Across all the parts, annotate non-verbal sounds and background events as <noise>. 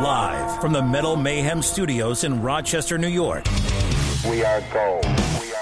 live from the Metal Mayhem Studios in Rochester, New York. We are gold. We are.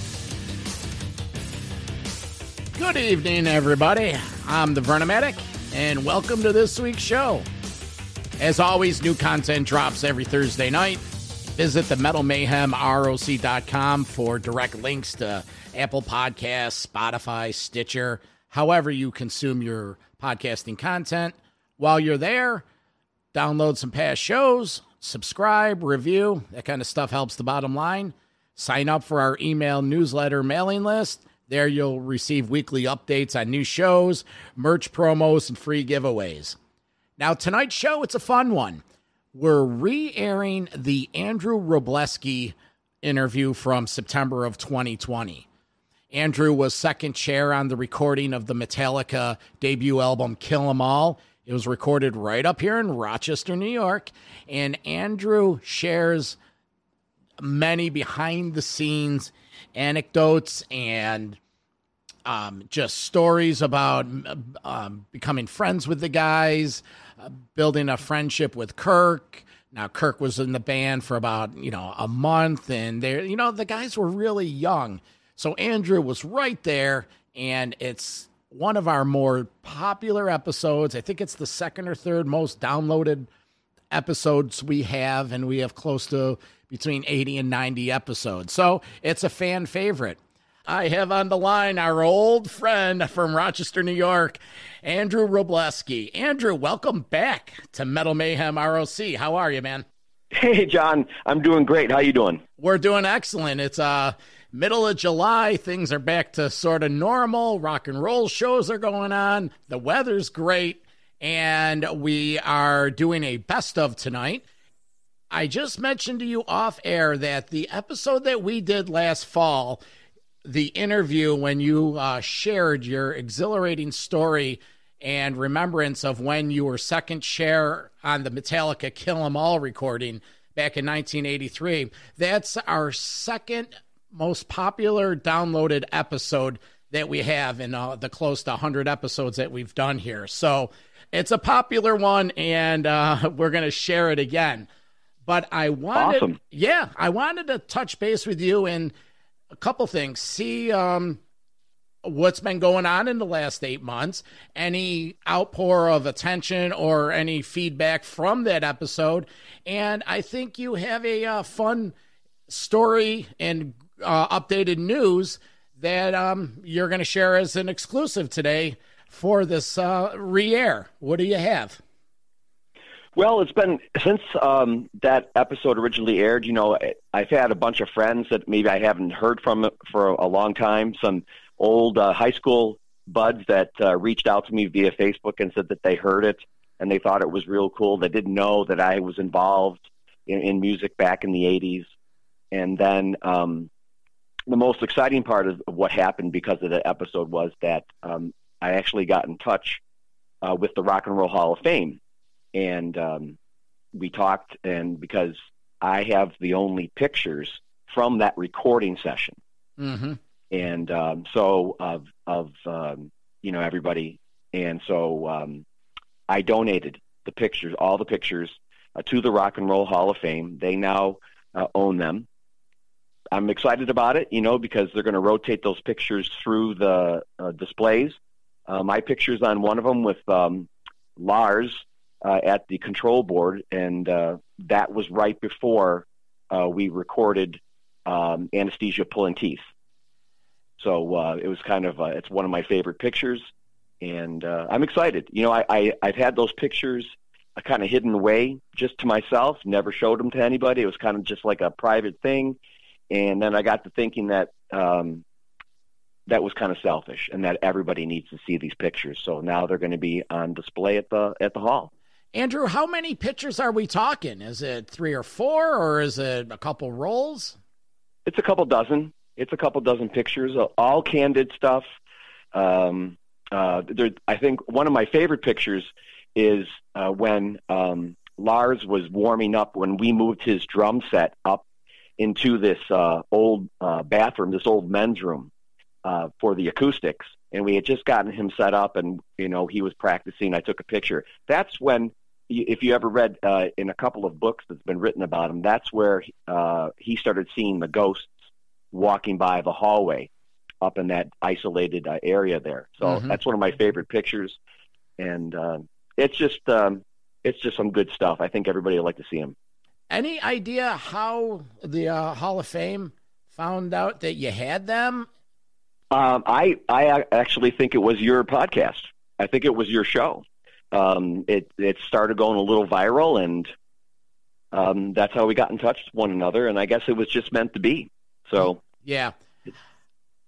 Good evening, everybody. I'm the Vernomatic, and welcome to this week's show. As always, new content drops every Thursday night. Visit the metalmayhemroc.com for direct links to Apple Podcasts, Spotify, Stitcher, however you consume your podcasting content. While you're there, download some past shows, subscribe, review. That kind of stuff helps the bottom line. Sign up for our email newsletter mailing list. There you'll receive weekly updates on new shows, merch promos, and free giveaways. Now, tonight's show, it's a fun one. We're re airing the Andrew Wroblewski interview from September of 2020. Andrew was second chair on the recording of the Metallica debut album Kill 'Em All. It was recorded right up here in Rochester, New York. And Andrew shares many behind the scenes anecdotes and um, just stories about um, becoming friends with the guys, uh, building a friendship with Kirk. Now Kirk was in the band for about you know a month, and they you know the guys were really young, so Andrew was right there, and it's one of our more popular episodes. I think it's the second or third most downloaded episodes we have, and we have close to between 80 and 90 episodes. So it's a fan favorite. I have on the line our old friend from Rochester, New York, Andrew Wroblewski. Andrew, welcome back to Metal Mayhem ROC. How are you, man? Hey, John. I'm doing great. How you doing? We're doing excellent. It's uh middle of July. Things are back to sort of normal. Rock and roll shows are going on. The weather's great, and we are doing a best of tonight. I just mentioned to you off air that the episode that we did last fall the interview when you uh, shared your exhilarating story and remembrance of when you were second chair on the Metallica Kill 'Em All recording back in 1983. That's our second most popular downloaded episode that we have in uh, the close to 100 episodes that we've done here. So it's a popular one, and uh, <laughs> we're going to share it again. But I wanted, awesome. yeah, I wanted to touch base with you and a couple things. See um, what's been going on in the last eight months, any outpour of attention or any feedback from that episode. And I think you have a uh, fun story and uh, updated news that um, you're going to share as an exclusive today for this uh, re air. What do you have? Well, it's been since um, that episode originally aired. You know, I've had a bunch of friends that maybe I haven't heard from for a long time. Some old uh, high school buds that uh, reached out to me via Facebook and said that they heard it and they thought it was real cool. They didn't know that I was involved in, in music back in the '80s. And then um, the most exciting part of what happened because of the episode was that um, I actually got in touch uh, with the Rock and Roll Hall of Fame and um, we talked. And because I have the only pictures from that recording session, mm-hmm. and um, so of of um, you know everybody, and so um, I donated the pictures, all the pictures, uh, to the Rock and Roll Hall of Fame. They now uh, own them. I'm excited about it, you know, because they're going to rotate those pictures through the uh, displays. Uh, my picture's on one of them with um, Lars uh, at the control board, and uh, that was right before uh, we recorded um, anesthesia pulling teeth. So uh, it was kind of uh, it's one of my favorite pictures, and uh, I'm excited. You know, I, I I've had those pictures kind of hidden away just to myself, never showed them to anybody. It was kind of just like a private thing, and then I got to thinking that. Um, that was kind of selfish, and that everybody needs to see these pictures. So now they're going to be on display at the at the hall. Andrew, how many pitchers are we talking? Is it three or four, or is it a couple rolls? It's a couple dozen. It's a couple dozen pictures, all candid stuff. Um, uh, there, I think one of my favorite pictures is uh, when um, Lars was warming up when we moved his drum set up into this uh, old uh, bathroom, this old men's room uh, for the acoustics, and we had just gotten him set up, and you know he was practicing. I took a picture. That's when, if you ever read uh, in a couple of books that's been written about him, that's where uh, he started seeing the ghosts walking by the hallway up in that isolated uh, area there. So mm-hmm. that's one of my favorite pictures, and uh, it's just um, it's just some good stuff. I think everybody would like to see him. Any idea how the uh, Hall of Fame found out that you had them? Um, I I actually think it was your podcast. I think it was your show. Um, it it started going a little viral, and um, that's how we got in touch with one another. And I guess it was just meant to be. So yeah.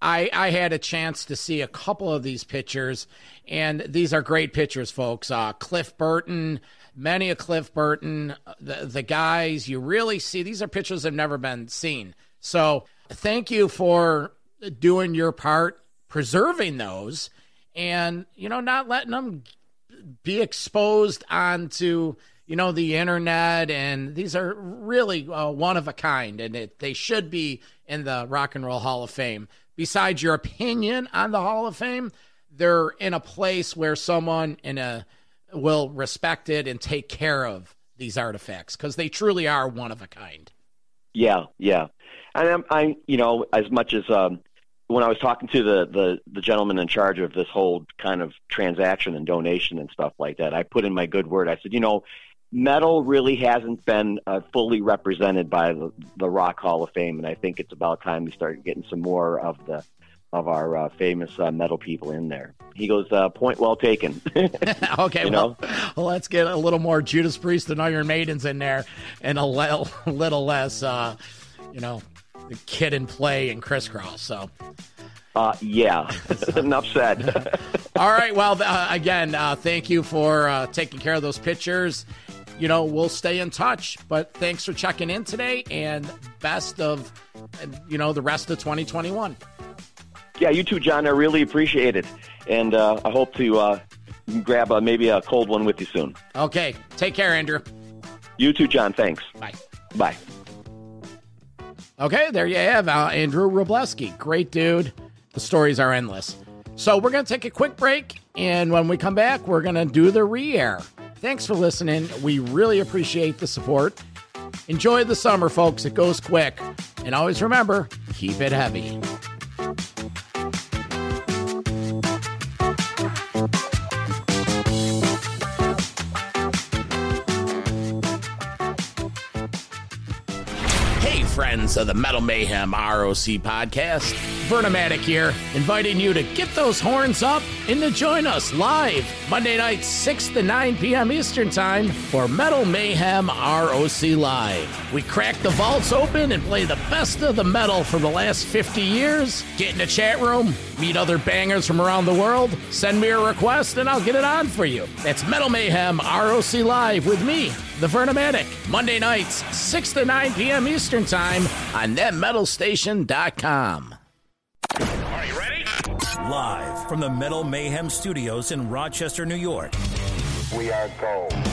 I, I had a chance to see a couple of these pictures, and these are great pictures, folks. Uh, Cliff Burton, many a Cliff Burton, the, the guys you really see. These are pictures that have never been seen. So thank you for doing your part, preserving those, and you know not letting them be exposed onto you know the internet. And these are really uh, one of a kind, and it, they should be in the Rock and Roll Hall of Fame. Besides your opinion on the Hall of Fame, they're in a place where someone in a will respect it and take care of these artifacts because they truly are one of a kind. Yeah, yeah, and I'm, I, you know, as much as um, when I was talking to the, the the gentleman in charge of this whole kind of transaction and donation and stuff like that, I put in my good word. I said, you know, metal really hasn't been uh, fully represented by the, the Rock Hall of Fame, and I think it's about time we start getting some more of the of our uh, famous uh, metal people in there. He goes, uh, point well taken. <laughs> <laughs> okay, well, well, let's get a little more Judas Priest and Iron Maidens in there, and a little, <laughs> little less, uh, you know, the kid and play and Kris Kross. So. Uh, yeah, <laughs> enough said. <laughs> All right. Well, uh, again, uh, thank you for uh, taking care of those pictures. You know, we'll stay in touch, but thanks for checking in today and best of, you know, the rest of 2021. Yeah, you too, John. I really appreciate it, and uh, I hope to uh, grab a, maybe a cold one with you soon. Okay, take care, Andrew. You too, John. Thanks. Bye. Bye. Okay, there you have uh, Andrew Wroblewski. Great dude. The stories are endless. So we're going to take a quick break, and when we come back, we're going to do the re-air. Thanks for listening. We really appreciate the support. Enjoy the summer, folks. It goes quick. And always remember, keep it heavy. Friends of the Metal Mayhem ROC podcast. Vernomatic here, inviting you to get those horns up and to join us live Monday nights, 6 to 9 p.m. Eastern Time for Metal Mayhem ROC Live. We crack the vaults open and play the best of the metal from the last 50 years. Get in the chat room, meet other bangers from around the world, send me a request, and I'll get it on for you. That's Metal Mayhem ROC Live with me, the Vernomatic, Monday nights, 6 to 9 p.m. Eastern Time on netmetalstation.com. Are you ready? Live from the Metal Mayhem Studios in Rochester, New York. We are gold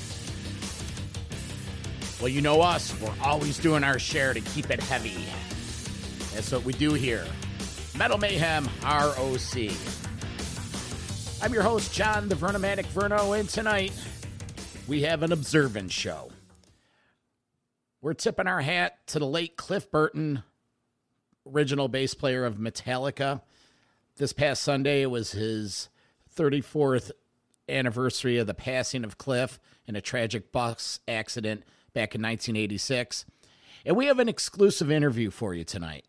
Well, you know us. We're always doing our share to keep it heavy. That's what we do here. Metal Mayhem ROC. I'm your host, John the Vernomatic Verno, and tonight we have an observance show. We're tipping our hat to the late Cliff Burton, original bass player of Metallica. This past Sunday, was his 34th anniversary of the passing of Cliff in a tragic bus accident back in 1986. And we have an exclusive interview for you tonight.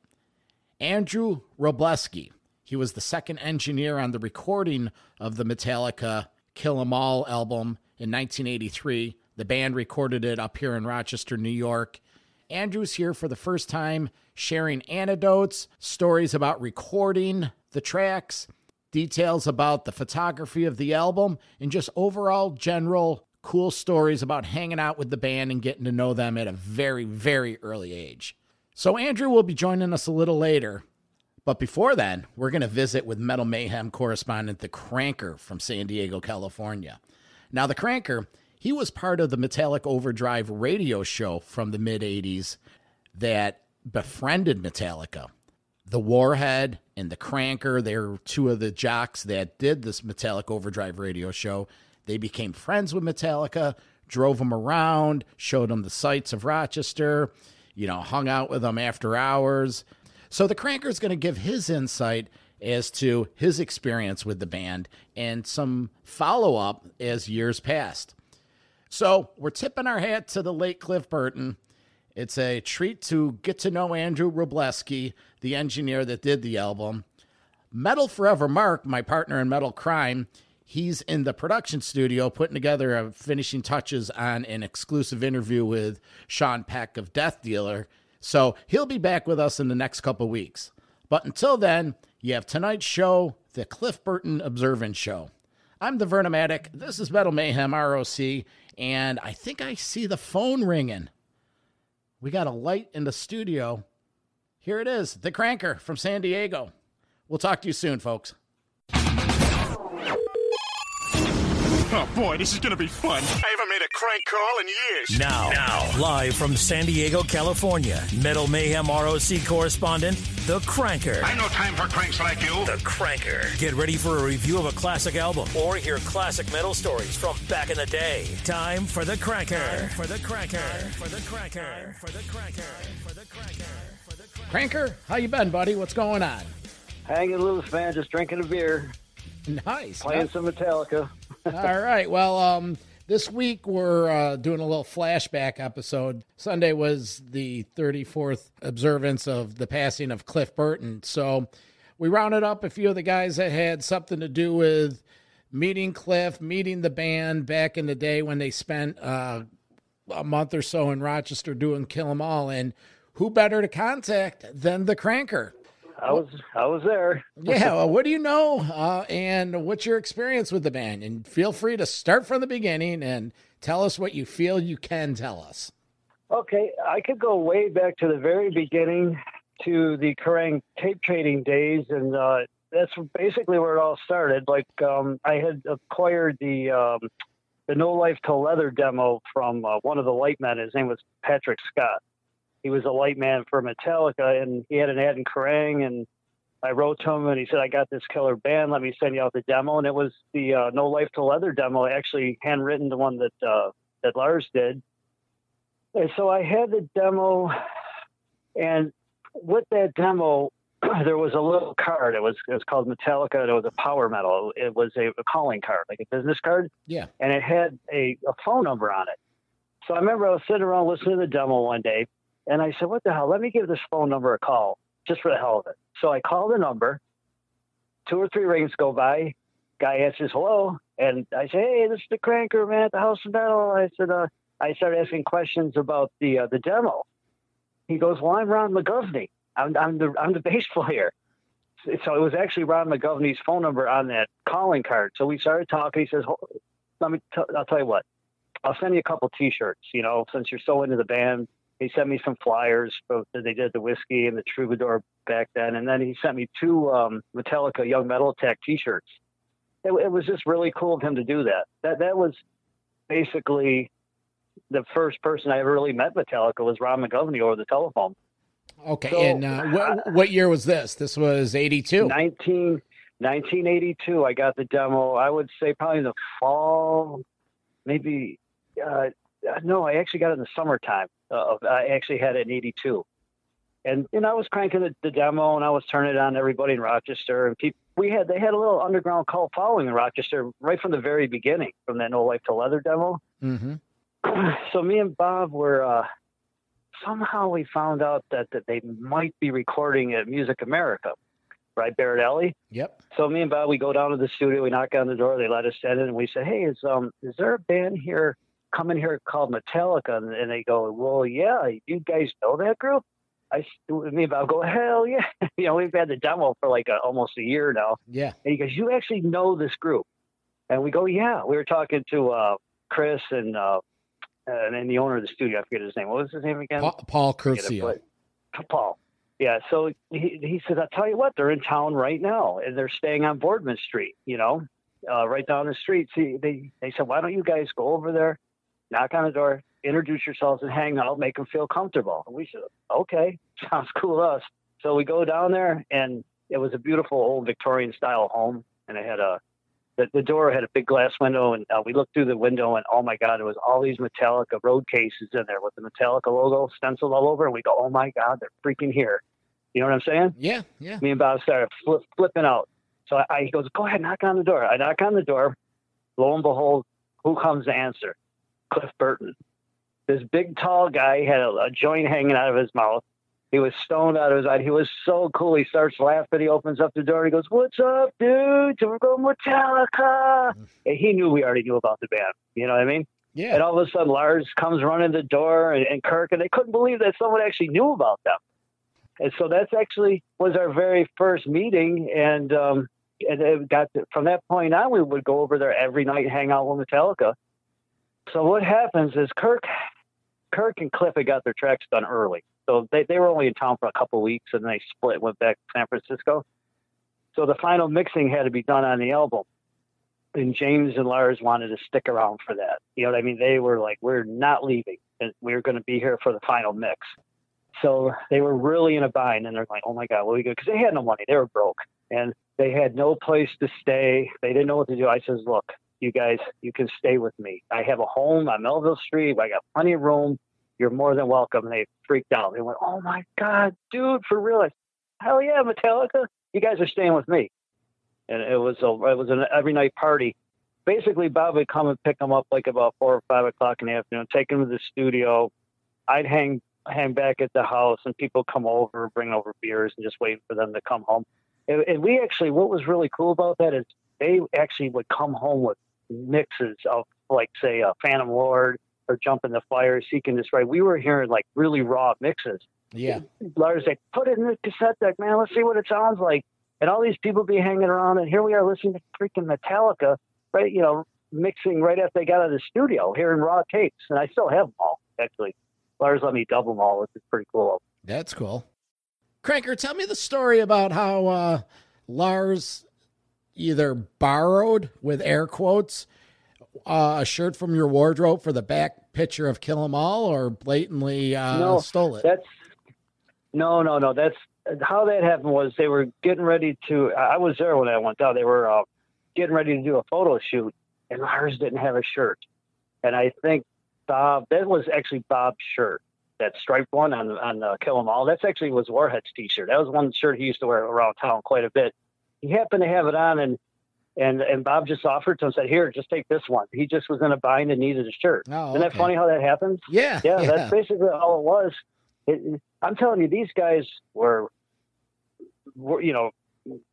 Andrew Wroblewski. He was the second engineer on the recording of the Metallica Kill 'Em All album in 1983. The band recorded it up here in Rochester, New York. Andrew's here for the first time, sharing anecdotes, stories about recording the tracks, details about the photography of the album, and just overall general cool stories about hanging out with the band and getting to know them at a very, very early age. So, Andrew will be joining us a little later. But before then, we're going to visit with Metal Mayhem correspondent The Cranker from San Diego, California. Now, The Cranker, he was part of the Metallic Overdrive radio show from the mid 80s that befriended Metallica. The Warhead and the Cranker, they're two of the jocks that did this Metallic Overdrive radio show. They became friends with Metallica, drove them around, showed them the sights of Rochester, you know, hung out with them after hours. So the Cranker is going to give his insight as to his experience with the band and some follow up as years passed. So we're tipping our hat to the late Cliff Burton. It's a treat to get to know Andrew Wroblewski, the engineer that did the album. Metal Forever Mark, my partner in Metal Crime, he's in the production studio putting together a finishing touches on an exclusive interview with Sean Peck of Death Dealer. So he'll be back with us in the next couple weeks. But until then, you have tonight's show, the Cliff Burton Observance Show. I'm the Vernomatic. This is Metal Mayhem ROC, and I think I see the phone ringing. We got a light in the studio. Here it is, the Cranker from San Diego. We'll talk to you soon, folks. Oh boy, this is gonna be fun. I haven't made a crank call in years. Now, now, live from San Diego, California, Metal Mayhem ROC correspondent, The Cranker. I no time for cranks like you. The Cranker. Get ready for a review of a classic album or hear classic metal stories from back in the day. Time for The Cranker. For The Cranker. For The Cranker. For The Cranker. For The Cranker. For The Cranker. Cranker, how you been, buddy? What's going on? Hanging loose, man. Just drinking a beer, Nice. playing some Metallica. All right. Well, um, this week we're uh, doing a little flashback episode. Sunday was the 34th observance of the passing of Cliff Burton. So we rounded up a few of the guys that had something to do with meeting Cliff, meeting the band back in the day when they spent uh, a month or so in Rochester doing Kill 'Em All. And who better to contact than the Cranker? I was I was there. Yeah, <laughs> well, what do you know? Uh, and what's your experience with the band? And feel free to start from the beginning and tell us what you feel you can tell us. Okay, I could go way back to the very beginning to the Kerrang tape trading days, and uh, that's basically where it all started. Like um, I had acquired the um, the No Life 'til Leather demo from uh, one of the light men. His name was Patrick Scott. He was a light man for Metallica, and he had an ad in Kerrang, and I wrote to him, and he said, "I got this killer band. Let me send you out the demo." And it was the uh, No Life 'til Leather demo, actually handwritten, the one that uh, that Lars did. And so I had the demo, and with that demo, <clears throat> there was a little card. It was it was called Metallica. and It was a power metal. It was a, a calling card, like a business card, Yeah. and it had a, a phone number on it. So I remember I was sitting around listening to the demo one day, and I said, "What the hell? Let me give this phone number a call, just for the hell of it." So I called the number. Two or three rings go by. Guy answers, "Hello," and I say, "Hey, this is the Cranker man at the House of Metal." I said, uh, "I started asking questions about the uh, the demo." He goes, "Well, I'm Ron McGovney. I'm I'm the I'm the <laughs> bass player." So it was actually Ron McGovney's phone number on that calling card. So we started talking. He says, "Ho- "Let me. T- I'll tell you what. I'll send you a couple T-shirts. You know, since you're so into the band." He sent me some flyers. Both that they did the whiskey and the troubadour back then, and then he sent me two um, Metallica Young Metal Attack T-shirts. It, it was just really cool of him to do that. That that was basically the first person I ever really met Metallica was Ron McGovney over the telephone. Okay. So- and uh, what, what year was this? This was 82. 19, 1982, I got the demo. I would say probably in the fall, maybe. Uh, no, I actually got it in the summertime. Uh, I actually had it in 82. And and I was cranking the, the demo, and I was turning it on everybody in Rochester, and people. We had they had a little underground cult following in Rochester right from the very beginning, from that No Life 'til Leather demo. Mm-hmm. <clears throat> so me and Bob were uh, somehow we found out that that they might be recording at Music America, right, Barrett Alley. Yep. So me and Bob, we go down to the studio, we knock on the door, they let us in, and we say, "Hey, is um is there a band here coming here called Metallica?" And, and they go, "Well, yeah, you guys know that group." I me and Bob go, "Hell yeah!" <laughs> you know, we've had the demo for like a, almost a year now. Yeah. And he goes, "You actually know this group?" And we go, "Yeah." We were talking to uh, Chris and uh, and then the owner of the studio. I forget his name. What was his name again? Paul, Paul Curcio. Paul. Yeah. So he, he said, I'll tell you what, they're in town right now and they're staying on Boardman Street, you know, uh, right down the street. See, they, they said, why don't you guys go over there, knock on the door, introduce yourselves and hang out, make them feel comfortable. And we said, okay, <laughs> sounds cool to us. So we go down there and it was a beautiful old Victorian style home and it had a, the, the door had a big glass window and uh, we looked through the window and oh my god it was all these metallica road cases in there with the metallica logo stenciled all over and we go oh my god they're freaking here you know what i'm saying Yeah. Yeah. me and bob started flip, flipping out so I, I he goes go ahead knock on the door i knock on the door lo and behold who comes to answer cliff burton this big tall guy had a, a joint hanging out of his mouth he was stoned out of his eye. He was so cool. He starts laughing. He opens up the door. He goes, "What's up, dude? We're going Metallica." And he knew we already knew about the band. You know what I mean? Yeah. And all of a sudden, Lars comes running the door, and, and Kirk, and they couldn't believe that someone actually knew about them. And so that's actually was our very first meeting, and um, and it got to, from that point on, we would go over there every night, hang out with Metallica. So what happens is Kirk, Kirk and Cliff had got their tracks done early, so they, they were only in town for a couple weeks, and they split, went back to San Francisco. So the final mixing had to be done on the album and James and Lars wanted to stick around for that. You know what I mean? They were like, we're not leaving, and we're going to be here for the final mix. So they were really in a bind, and they're like, oh my god, what are we going? Because they had no money, they were broke, and they had no place to stay. They didn't know what to do. I says, look, you guys, you can stay with me. I have a home on Melville Street. I got plenty of room. You're more than welcome. And they freaked out. They went, oh my god, dude, for real? Hell yeah, Metallica. You guys are staying with me and it was a it was an every night party. Basically, Bob would come and pick them up like about four or five o'clock in the afternoon, take them to the studio. I'd hang hang back at the house, and people come over, bring over beers, and just wait for them to come home. And, and we actually, what was really cool about that is they actually would come home with mixes of like say a Phantom Lord or Jump in the Fire, Seek and Destroy. We were hearing like really raw mixes. Yeah. Lars like, put it in the cassette deck, man. Let's see what it sounds like. And all these people be hanging around, and here we are listening to freaking Metallica, right? You know, mixing right after they got out of the studio, hearing raw tapes, and I still have them all. Actually, Lars let me double them all, which is pretty cool. That's cool. Cranker, tell me the story about how uh, Lars either borrowed, with air quotes, uh, a shirt from your wardrobe for the back picture of Kill 'Em All, or blatantly uh, No, stole it. That's no, no, no. That's how that happened. Was they were getting ready to? I was there when I went down. They were uh, getting ready to do a photo shoot, and Lars didn't have a shirt. And I think Bob, that was actually Bob's shirt, that striped one on on uh, Kill 'Em All. That's actually was Warhead's T-shirt. That was one shirt he used to wear around town quite a bit. He happened to have it on, and and and Bob just offered to him, said, "Here, just take this one." He just was in a bind and needed a shirt. Oh, Isn't that okay. funny how that happens? Yeah, yeah, yeah. that's basically all it was. It, I'm telling you, these guys were, were, you know,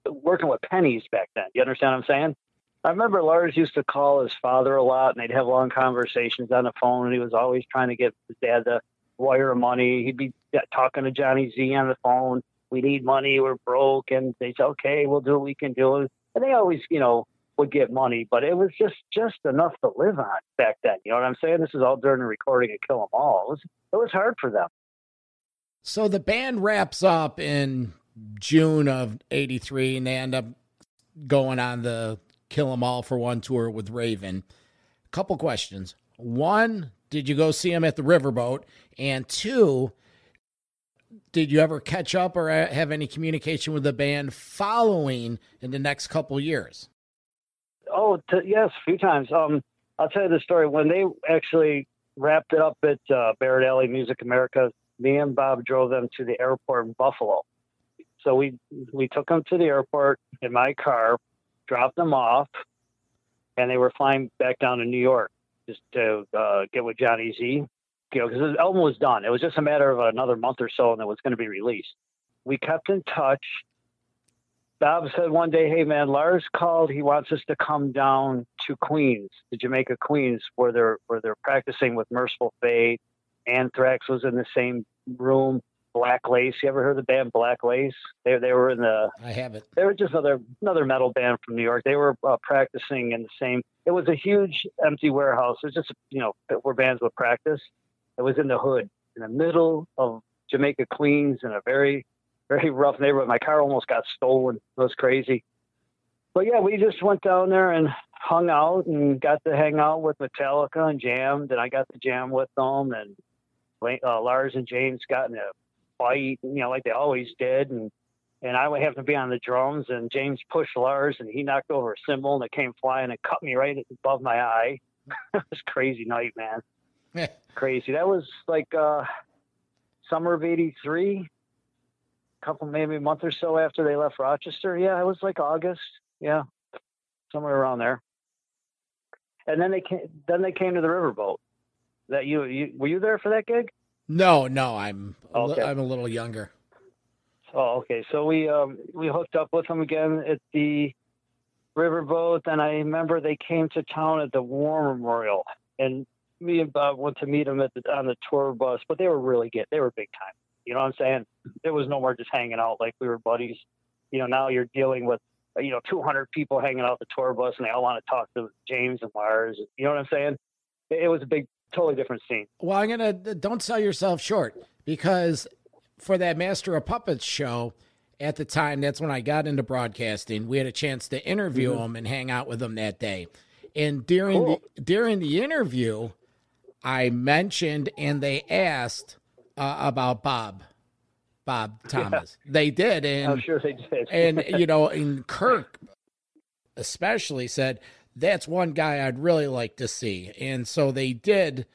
working with pennies back then. You understand what I'm saying? I remember Lars used to call his father a lot, and they'd have long conversations on the phone, and he was always trying to get his dad to wire money. He'd be talking to Johnny Z on the phone. We need money. We're broke, and they say, "Okay, we'll do what we can do." And they always, you know, would get money, but it was just just enough to live on back then. You know what I'm saying? This is all during the recording of Kill 'Em All. It was it was hard for them. So the band wraps up in June of '83, and they end up going on the Kill 'Em All for One tour with Raven. A Couple questions: One, did you go see them at the Riverboat? And two, did you ever catch up or have any communication with the band following in the next couple years? Oh, t- yes, a few times. Um, I'll tell you the story. When they actually wrapped it up at uh, Barrett Alley Music America, me and Bob drove them to the airport in Buffalo. So we we took them to the airport in my car, dropped them off, and they were flying back down to New York just to uh, get with Johnny Z. You know, because the album was done. It was just a matter of another month or so, and it was going to be released. We kept in touch. Bob said one day, "Hey man, Lars called. He wants us to come down to Queens, to Jamaica, Queens, where they're where they're practicing with Mercyful Fate. Anthrax was in the same room. Black Lace. You ever heard of the band Black Lace? They they were in the. I haven't. They were just another another metal band from New York. They were uh, practicing in the same. It was a huge empty warehouse. It was just you know where bands would practice. It was in the hood, in the middle of Jamaica, Queens, in a very very rough neighborhood. My car almost got stolen. It was crazy. But yeah, we just went down there and hung out and got to hang out with Metallica and jammed, and I got to jam with them. And uh, Lars and James got in a fight, you know, like they always did, and and I would have to be on the drums, and James pushed Lars, and he knocked over a cymbal, and it came flying and cut me right above my eye. <laughs> it was crazy night, man. <laughs> crazy. That was like uh, summer of '83 a couple maybe a month or so after they left Rochester. Yeah, it was like August. Yeah, somewhere around there. And then they came. Then they came to the riverboat. That you, you were you there for that gig? No, no, I'm Okay. I'm a little younger. Oh, okay. So we um, we hooked up with them again at the riverboat. And I remember they came to town at the War Memorial, and me and Bob went to meet them at the, on the tour bus. But they were really good. They were big time. You know what I'm saying? It was no more just hanging out like we were buddies. You know, now you're dealing with you know 200 people hanging out the tour bus, and they all want to talk to James and Lars. You know what I'm saying? It, it was a big, totally different scene. Well, I'm gonna don't sell yourself short because for that Master of Puppets show at the time, that's when I got into broadcasting. We had a chance to interview Mm-hmm. him and hang out with him that day. And during Cool. the during the interview, I mentioned and they asked uh, about Bob, Bob <laughs> Thomas. They did, and I'm sure they did. <laughs> and you know, and Kirk especially said that's one guy I'd really like to see, and so they did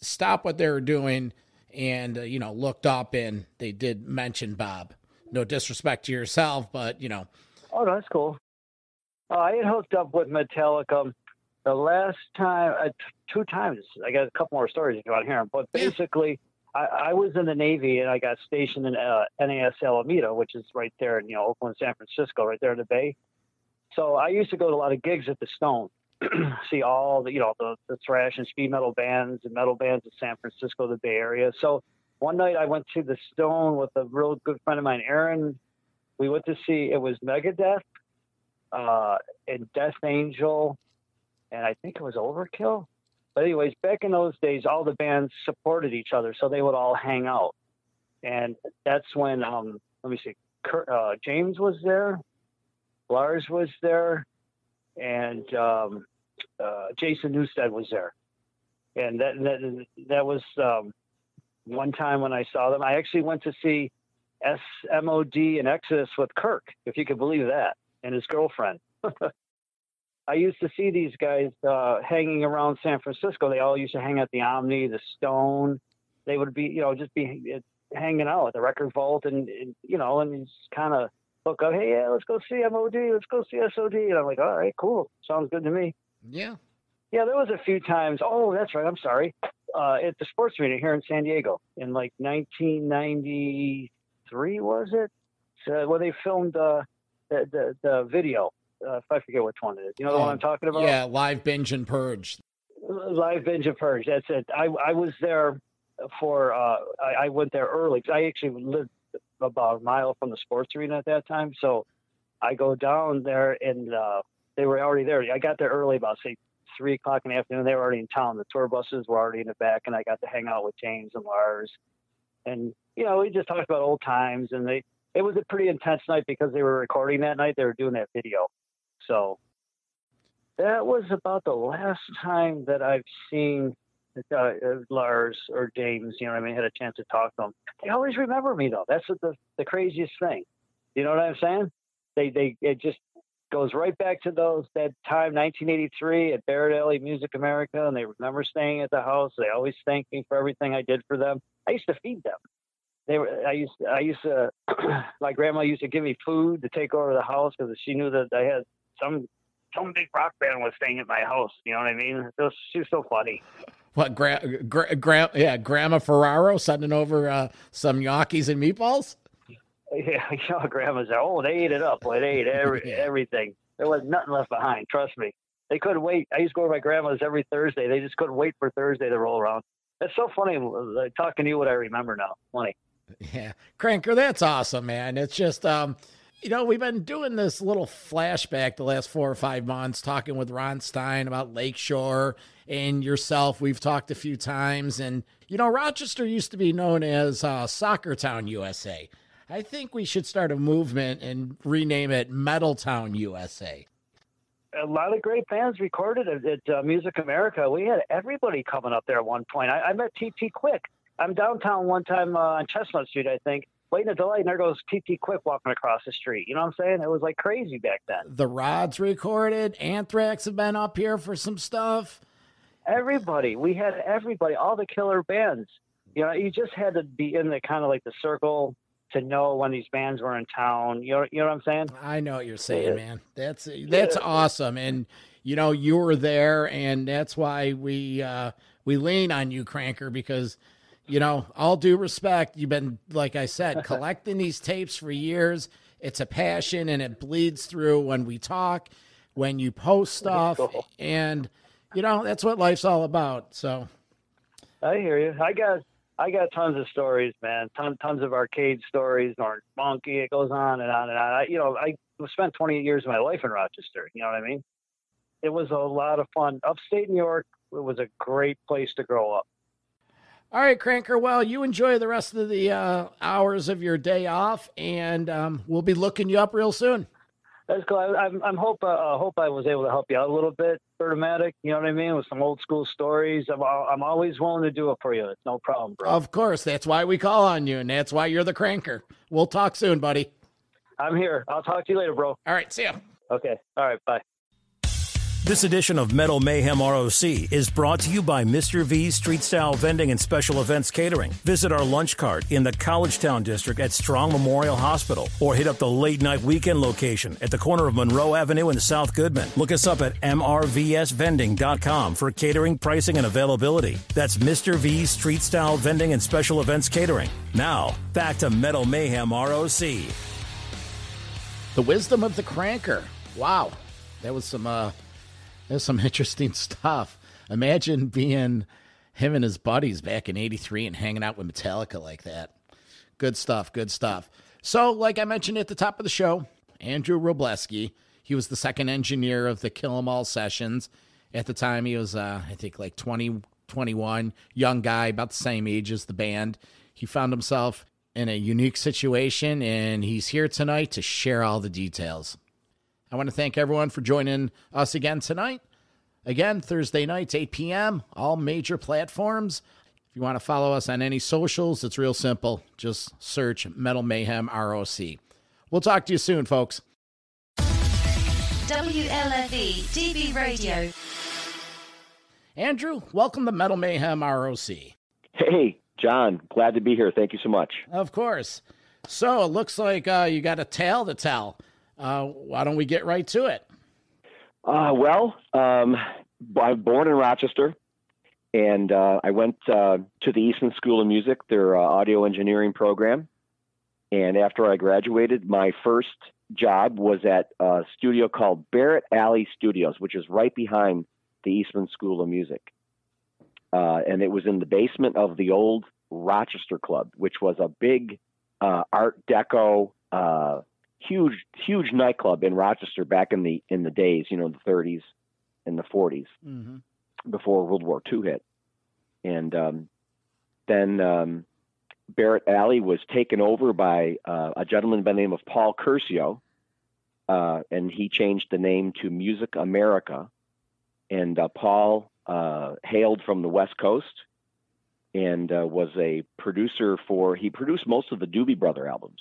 stop what they were doing and uh, you know looked up and they did mention Bob. No disrespect to yourself, but you know, Oh, no, that's cool. Uh, I had hooked up with Metallica the last time, uh, two times. I got a couple more stories if you want to hear them. But Yeah. basically, I, I was in the Navy and I got stationed in uh, NAS Alameda, which is right there in you know Oakland, San Francisco, right there in the Bay. So I used to go to a lot of gigs at the Stone, <clears throat> see all the you know the, the thrash and speed metal bands and metal bands in San Francisco, the Bay Area. So one night I went to the Stone with a real good friend of mine, Aaron. We went to see it was Megadeth uh, and Death Angel, and I think it was Overkill. But anyways, back in those days, all the bands supported each other, so they would all hang out, and that's when um, let me see, Kurt, uh, James was there, Lars was there, and um, uh, Jason Newsted was there, and that that that was um, one time when I saw them. I actually went to see SMOD and Exodus with Kirk, if you could believe that, and his girlfriend. <laughs> I used to see these guys uh, hanging around San Francisco. They all used to hang at the Omni, the Stone. They would be, you know, just be uh, hanging out at the Record Vault, and, and you know, and just kind of look up, hey, yeah, let's go see MOD, let's go see SOD, and I'm like, all right, cool, sounds good to me. yeah, Yeah, there was a few times. Oh, that's right. I'm sorry. Uh, at the sports arena here in San Diego in like 1993, was it? So, where they filmed uh, the, the the video. Uh, I forget which one it is. You know the one I'm talking about? yeah, live binge and purge. Live Binge and Purge. That's it. I I was there for. Uh, I, I went there early 'cause I actually lived about a mile from the sports arena at that time. So I go down there and uh, they were already there. I got there early, about say three o'clock in the afternoon. They were already in town. The tour buses were already in the back, and I got to hang out with James and Lars. And you know, we just talked about old times, and they. It was a pretty intense night because they were recording that night. They were doing that video, so that was about the last time that I've seen uh, uh, Lars or James. You know, I mean, had a chance to talk to them. They always remember me though. That's the the craziest thing. You know what I'm saying? They they it just goes right back to those that time, 1983, at Barrett Alley Music America, and they remember staying at the house. They always thank me for everything I did for them. I used to feed them. They were. I used. I used to. <clears throat> my grandma used to give me food to take over the house because she knew that I had some some big rock band was staying at my house. You know what I mean? Was, she was so funny. What, gra- gra- gra- yeah, Grandma Ferraro sending over uh, some gnocchis and meatballs? <laughs> Yeah, you know, grandma's oh, they ate it up. Boy, they ate every <laughs> Yeah. everything. There was nothing left behind. Trust me. They couldn't wait. I used to go to my grandma's every Thursday. They just couldn't wait for Thursday to roll around. That's so funny. Talking to you, what I remember now. Funny. <laughs> Yeah, Cranker, that's awesome, man. It's just, um, you know, we've been doing this little flashback the last four or five months, talking with Ron Stein about Lakeshore and yourself. We've talked a few times, and you know, Rochester used to be known as uh, Soccer Town USA. I think we should start a movement and rename it Metal Town USA. a lot of great bands recorded at, at uh, Music America. We had everybody coming up there at one point. I, I met TT Quick. I'm downtown one time uh, on Chestnut Street, I think, waiting at the light, and there goes TT Quick walking across the street. You know what I'm saying? It was like crazy back then. The Rods recorded. Anthrax have been up here for some stuff. Everybody, we had everybody, all the killer bands. You know, you just had to be in the kind of like the circle to know when these bands were in town. You know, you know what I'm saying? I know what you're saying, man. That's that's awesome, and you know you were there, and that's why we uh, we lean on you, Cranker, because you know all due respect, you've been like I said, <laughs> collecting these tapes for years. It's a passion, and it bleeds through when we talk, when you post stuff, Cool. and you know that's what life's all about. So I hear you. I got I got tons of stories, man. Ton, tons of arcade stories, Orange Monkey. It goes on and on and on. I, you know, I spent 28 years of my life in Rochester. You know what I mean? It was a lot of fun. Upstate New York it was a great place to grow up. All right, Cranker. Well, you enjoy the rest of the uh, hours of your day off, and um, we'll be looking you up real soon. That's cool. I, I'm, I'm hope uh, uh, hope I was able to help you out a little bit, Vernomatic. You know what I mean? With some old school stories. I'm I'm always willing to do it for you. It's no problem, bro. Of course, that's why we call on you, and that's why you're the Cranker. We'll talk soon, buddy. I'm here. I'll talk to you later, bro. All right, see ya. Okay. All right. Bye. This edition of Metal Mayhem ROC is brought to you by Mr. V's Street Style Vending and Special Events Catering. Visit our lunch cart in the Collegetown District at Strong Memorial Hospital or hit up the late night weekend location at the corner of Monroe Avenue and South Goodman. Look us up at mrvsvending.com for catering, pricing, and availability. That's Mr. V's Street Style Vending and Special Events Catering. Now, back to Metal Mayhem ROC. The wisdom of the Cranker. Wow, that was some uh, some <laughs> interesting stuff. Imagine being him and his buddies back in '83 and hanging out with Metallica like that. Good stuff. Good stuff. So, like I mentioned at the top of the show, Andrew Wroblewski. He was the second engineer of the Kill 'Em All sessions. At the time, he was, uh, I think, like 20, 21, young guy, about the same age as the band. He found himself in a unique situation, and he's here tonight to share all the details. I want to thank everyone for joining us again tonight. Again, Thursday nights, 8 p.m., all major platforms. If you want to follow us on any socials, it's real simple. Just search Metal Mayhem ROC. We'll talk to you soon, folks. WLFE DB Radio. Andrew, welcome to Metal Mayhem ROC. Hey, John, glad to be here. Thank you so much. Of course. So it looks like uh, you got a tale to tell. Uh, why don't we get right to it? Uh, well, um, I'm born in Rochester, and uh, I went uh, to the Eastman School of Music, their uh, audio engineering program. And after I graduated, my first job was at a studio called Barrett Alley Studios, which is right behind the Eastman School of Music. Uh, and it was in the basement of the old Rochester Club, which was a big Art Deco, huge, huge nightclub in Rochester back in the in the days, you know, the 30s and the 40s Mm-hmm. before World War II hit. And um, then um, Barrett Alley was taken over by uh, a gentleman by the name of Paul Curcio, uh, and he changed the name to Music America. And uh, Paul uh, hailed from the West Coast and uh, was a producer for, he produced most of the Doobie Brother albums.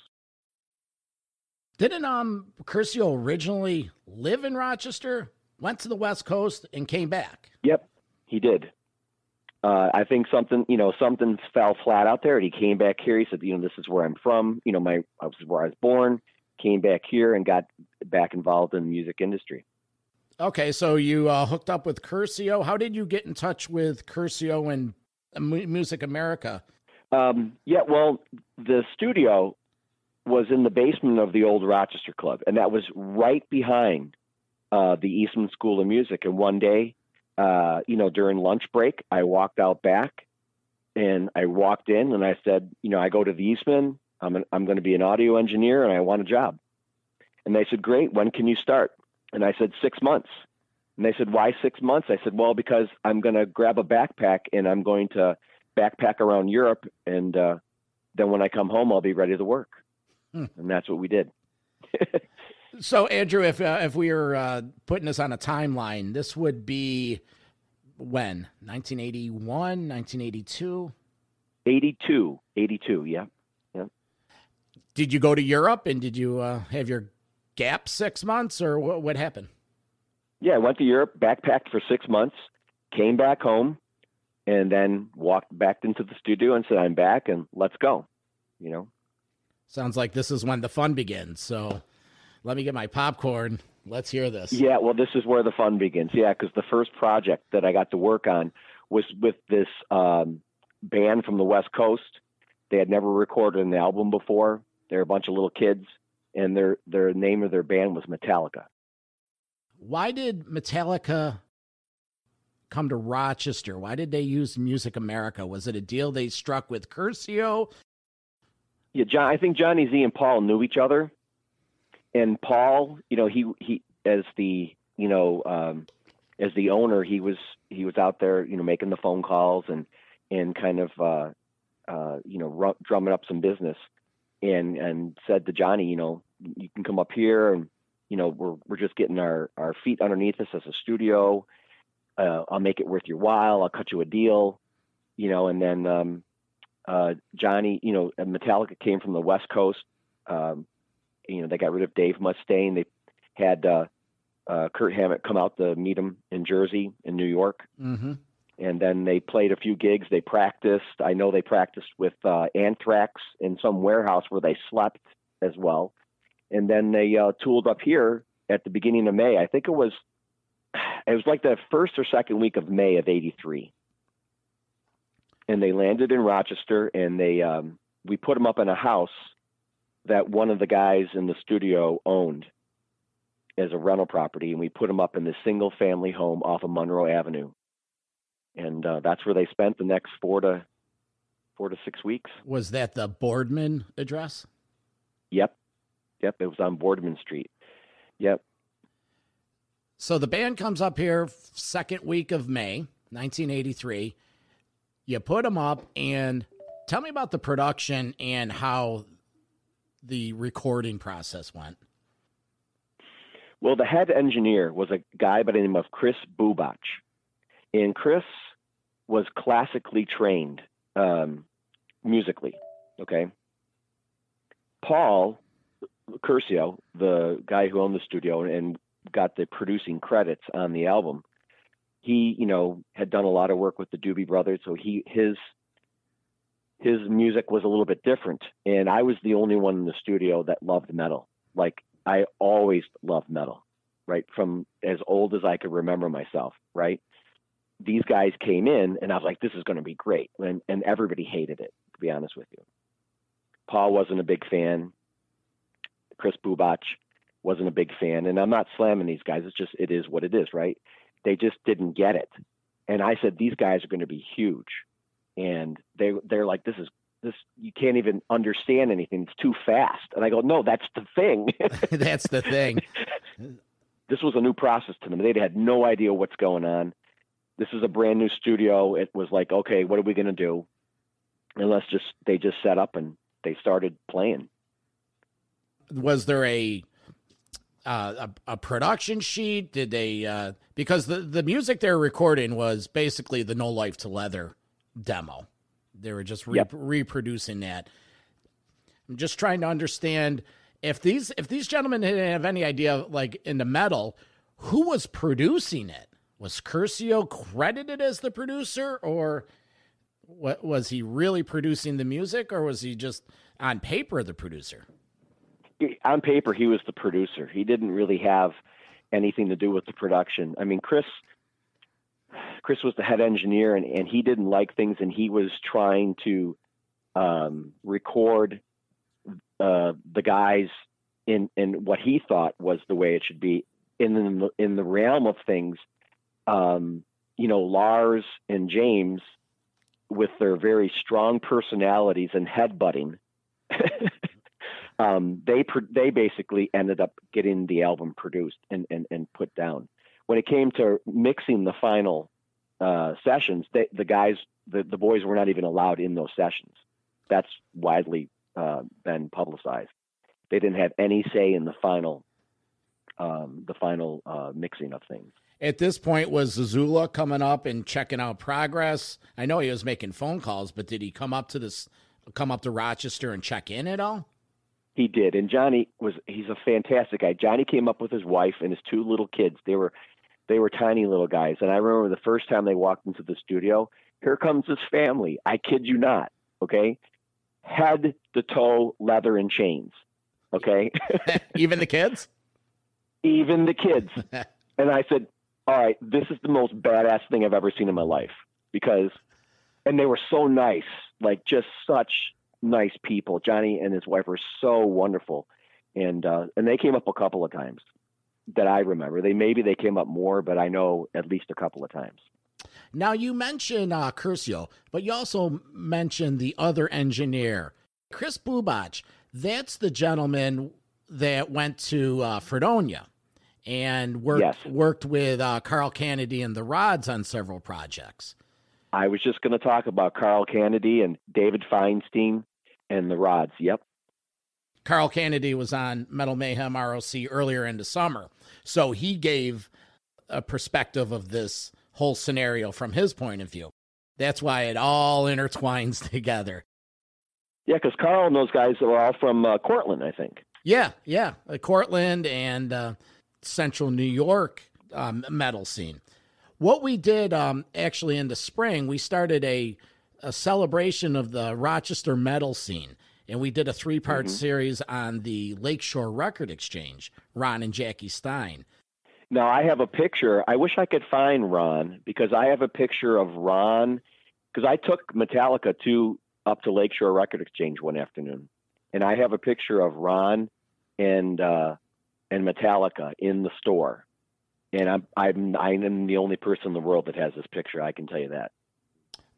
Didn't um Curcio originally live in Rochester, went to the West Coast, and came back? Yep, he did. Uh, I think something, you know, something fell flat out there, and he came back here. He said, you know, this is where I'm from. You know, my this is where I was born. Came back here and got back involved in the music industry. Okay, so you uh, hooked up with Curcio. How did you get in touch with Curcio and Music America? Um, yeah, well, the studio was in the basement of the old Rochester Club, and that was right behind uh, the Eastman School of Music. And one day, uh, you know, during lunch break, I walked out back, and I walked in, and I said, you know, I go to the Eastman. I'm an, I'm going to be an audio engineer, and I want a job. And they said, great. When can you start? And I said, six months. And they said, why six months? I said, well, because I'm going to grab a backpack and I'm going to backpack around Europe, and uh, then when I come home, I'll be ready to work. Hmm. And that's what we did. <laughs> so, Andrew, if uh, if we were uh, putting this on a timeline, this would be when 1981, 1982. 82, 82, yeah, yeah. Did you go to Europe and did you uh, have your gap six months, or what, what happened? Yeah, I went to Europe, backpacked for six months, came back home, and then walked back into the studio and said, "I'm back, and let's go." You know. Sounds like this is when the fun begins. So, let me get my popcorn. Let's hear this. Yeah, well, this is where the fun begins. Yeah, because the first project that I got to work on was with this um, band from the West Coast. They had never recorded an album before. They're a bunch of little kids, and their their name of their band was Metallica. Why did Metallica come to Rochester? Why did they use Music America? Was it a deal they struck with Curcio? Yeah, John. I think Johnny Z and Paul knew each other, and Paul, you know, he he as the you know um, as the owner, he was he was out there, you know, making the phone calls and and kind of uh, uh, you know drumming up some business, and and said to Johnny, you know, you can come up here and you know we're we're just getting our our feet underneath us as a studio uh, I'll make it worth your while. I'll cut you a deal, you know. And then um, uh, Johnny, you know, Metallica came from the West Coast. Um, you know, they got rid of Dave Mustaine. They had uh, uh, Kirk Hammett come out to meet him in Jersey, in New York. Mm-hmm. And then they played a few gigs. They practiced. I know they practiced with uh, Anthrax in some warehouse where they slept as well. And then they uh, tooled up here at the beginning of May. I think it was <sighs> it was like the first or second week of May of '83, and they landed in Rochester, and they um, we put them up in a house that one of the guys in the studio owned as a rental property, and we put them up in this single family home off of Monroe Avenue, and uh, that's where they spent the next four to four to six weeks. Was that the Boardman address? Yep, yep. It was on Boardman Street. Yep. So the band comes up here second week of May, 1983. You put them up, and tell me about the production and how the recording process went. Well, the head engineer was a guy by the name of Chris Bubacz, and Chris was classically trained um, musically. Okay. Paul Curcio, the guy who owned the studio and got the producing credits on the album. He, you know, had done a lot of work with the Doobie Brothers, so he his his music was a little bit different, and I was the only one in the studio that loved metal. Like I always loved metal, right? From as old as I could remember myself, right? These guys came in, and I was like, "This is going to be great," and and everybody hated it. To be honest with you, Paul wasn't a big fan. Chris Bubacz wasn't a big fan. And I'm not slamming these guys. It's just it is what it is, right? They just didn't get it. And I said these guys are going to be huge. And they they're like this is this you can't even understand anything. It's too fast. And I go, "No, that's the thing." <laughs> that's the thing. <laughs> this was a new process to them. They had no idea what's going on. This is a brand new studio. It was like, "Okay, what are we going to do?" And let's just they just set up and they started playing. Was there a uh, a, a, production sheet? Did they uh, because the the music they're recording was basically the No Life 'til Leather demo. They were just re- yep. reproducing that. I'm just trying to understand if these if these gentlemen didn't have any idea like in the metal, who was producing it? Was Curcio credited as the producer, or what was he really producing the music, or was he just on paper the producer? On paper, he was the producer. He didn't really have anything to do with the production. I mean, Chris Chris was the head engineer, and, and he didn't like things, and he was trying to um, record uh, the guys in in what he thought was the way it should be. In the in the realm of things, um, you know, Lars and James, with their very strong personalities and headbutting, <laughs> um, they they basically ended up getting the album produced and, and, and put down. When it came to mixing the final uh, sessions, they, the guys, the, the boys were not even allowed in those sessions. That's widely uh, been publicized. They didn't have any say in the final, um, the final uh, mixing of things. At this point, was Zazula coming up and checking out progress? I know he was making phone calls, but did he come up to this, come up to Rochester and check in at all? He did, and Johnny was—he's a fantastic guy. Johnny came up with his wife and his two little kids. They were, they were tiny little guys, and I remember the first time they walked into the studio. Here comes his family. I kid you not. Okay, head to toe leather and chains. Okay. <laughs> Even the kids? Even the kids. <laughs> and I said, all right, this is the most badass thing I've ever seen in my life because, and they were so nice, like just such nice people. Johnny and his wife were so wonderful. And, uh, and they came up a couple of times that I remember. They maybe they came up more, but I know at least a couple of times. Now you mentioned uh, Curcio, but you also mentioned the other engineer, Chris Bubacz. That's the gentleman that went to uh, Fredonia and worked yes. worked with uh, Carl Canedy and the Rods on several projects. I was just going to talk about Carl Canedy and David Feinstein and the Rods. Yep. Carl Canedy was on Metal Mayhem ROC earlier in the summer, so he gave a perspective of this whole scenario from his point of view. That's why it all intertwines <laughs> together. Yeah, because Carl and those guys are all from uh, Cortland, I think. Yeah, yeah, uh, Cortland and uh, Central New York um, metal scene. What we did um, actually in the spring, we started a, a celebration of the Rochester metal scene, and we did a three part mm-hmm. series on the Lakeshore Record Exchange, Ron and Jackie Stein. Now I have a picture. I wish I could find Ron because I have a picture of Ron because I took Metallica to up to Lakeshore Record Exchange one afternoon, and I have a picture of Ron and uh, and Metallica in the store, and I'm I'm I'm the only person in the world that has this picture. I can tell you that.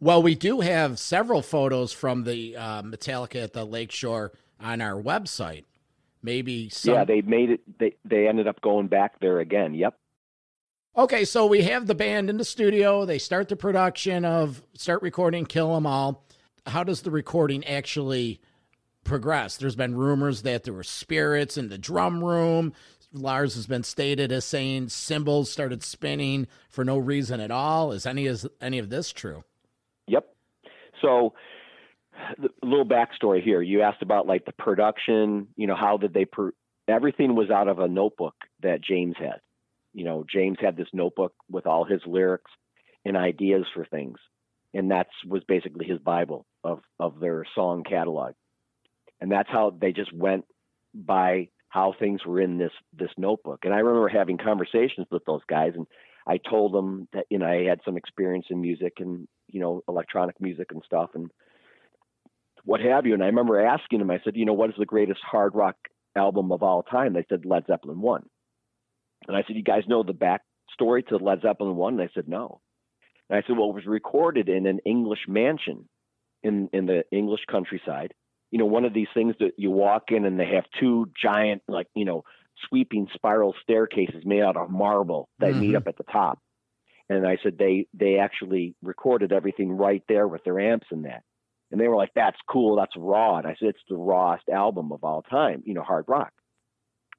Well, we do have several photos from the uh, Metallica at the Lakeshore on our website. Maybe some... yeah, they made it. They they ended up going back there again. Yep. Okay, so we have the band in the studio. They start the production of start recording Kill 'Em All. How does the recording actually progress? There's been rumors that there were spirits in the drum room. Lars has been stated as saying cymbals started spinning for no reason at all. Is any is any of this true? So a little backstory here. You asked about like the production. You know, how did they? Per- Everything was out of a notebook that James had. You know, James had this notebook with all his lyrics and ideas for things, and that was basically his bible of of their song catalog. And that's how they just went by how things were in this this notebook. And I remember having conversations with those guys, and I told them that you know I had some experience in music and you know electronic music and stuff, and what have you. And I remember asking him, I said, you know, what is the greatest hard rock album of all time? They said Led Zeppelin 1. And I said, you guys know the back story to Led Zeppelin 1? And they said, no. And I said, well, it was recorded in an English mansion in, in the English countryside. You know, one of these things that you walk in and they have two giant, like, you know, sweeping spiral staircases made out of marble that mm-hmm. meet up at the top. And I said, they, they actually recorded everything right there with their amps and that. And they were like, that's cool. That's raw. And I said, it's the rawest album of all time, you know, hard rock.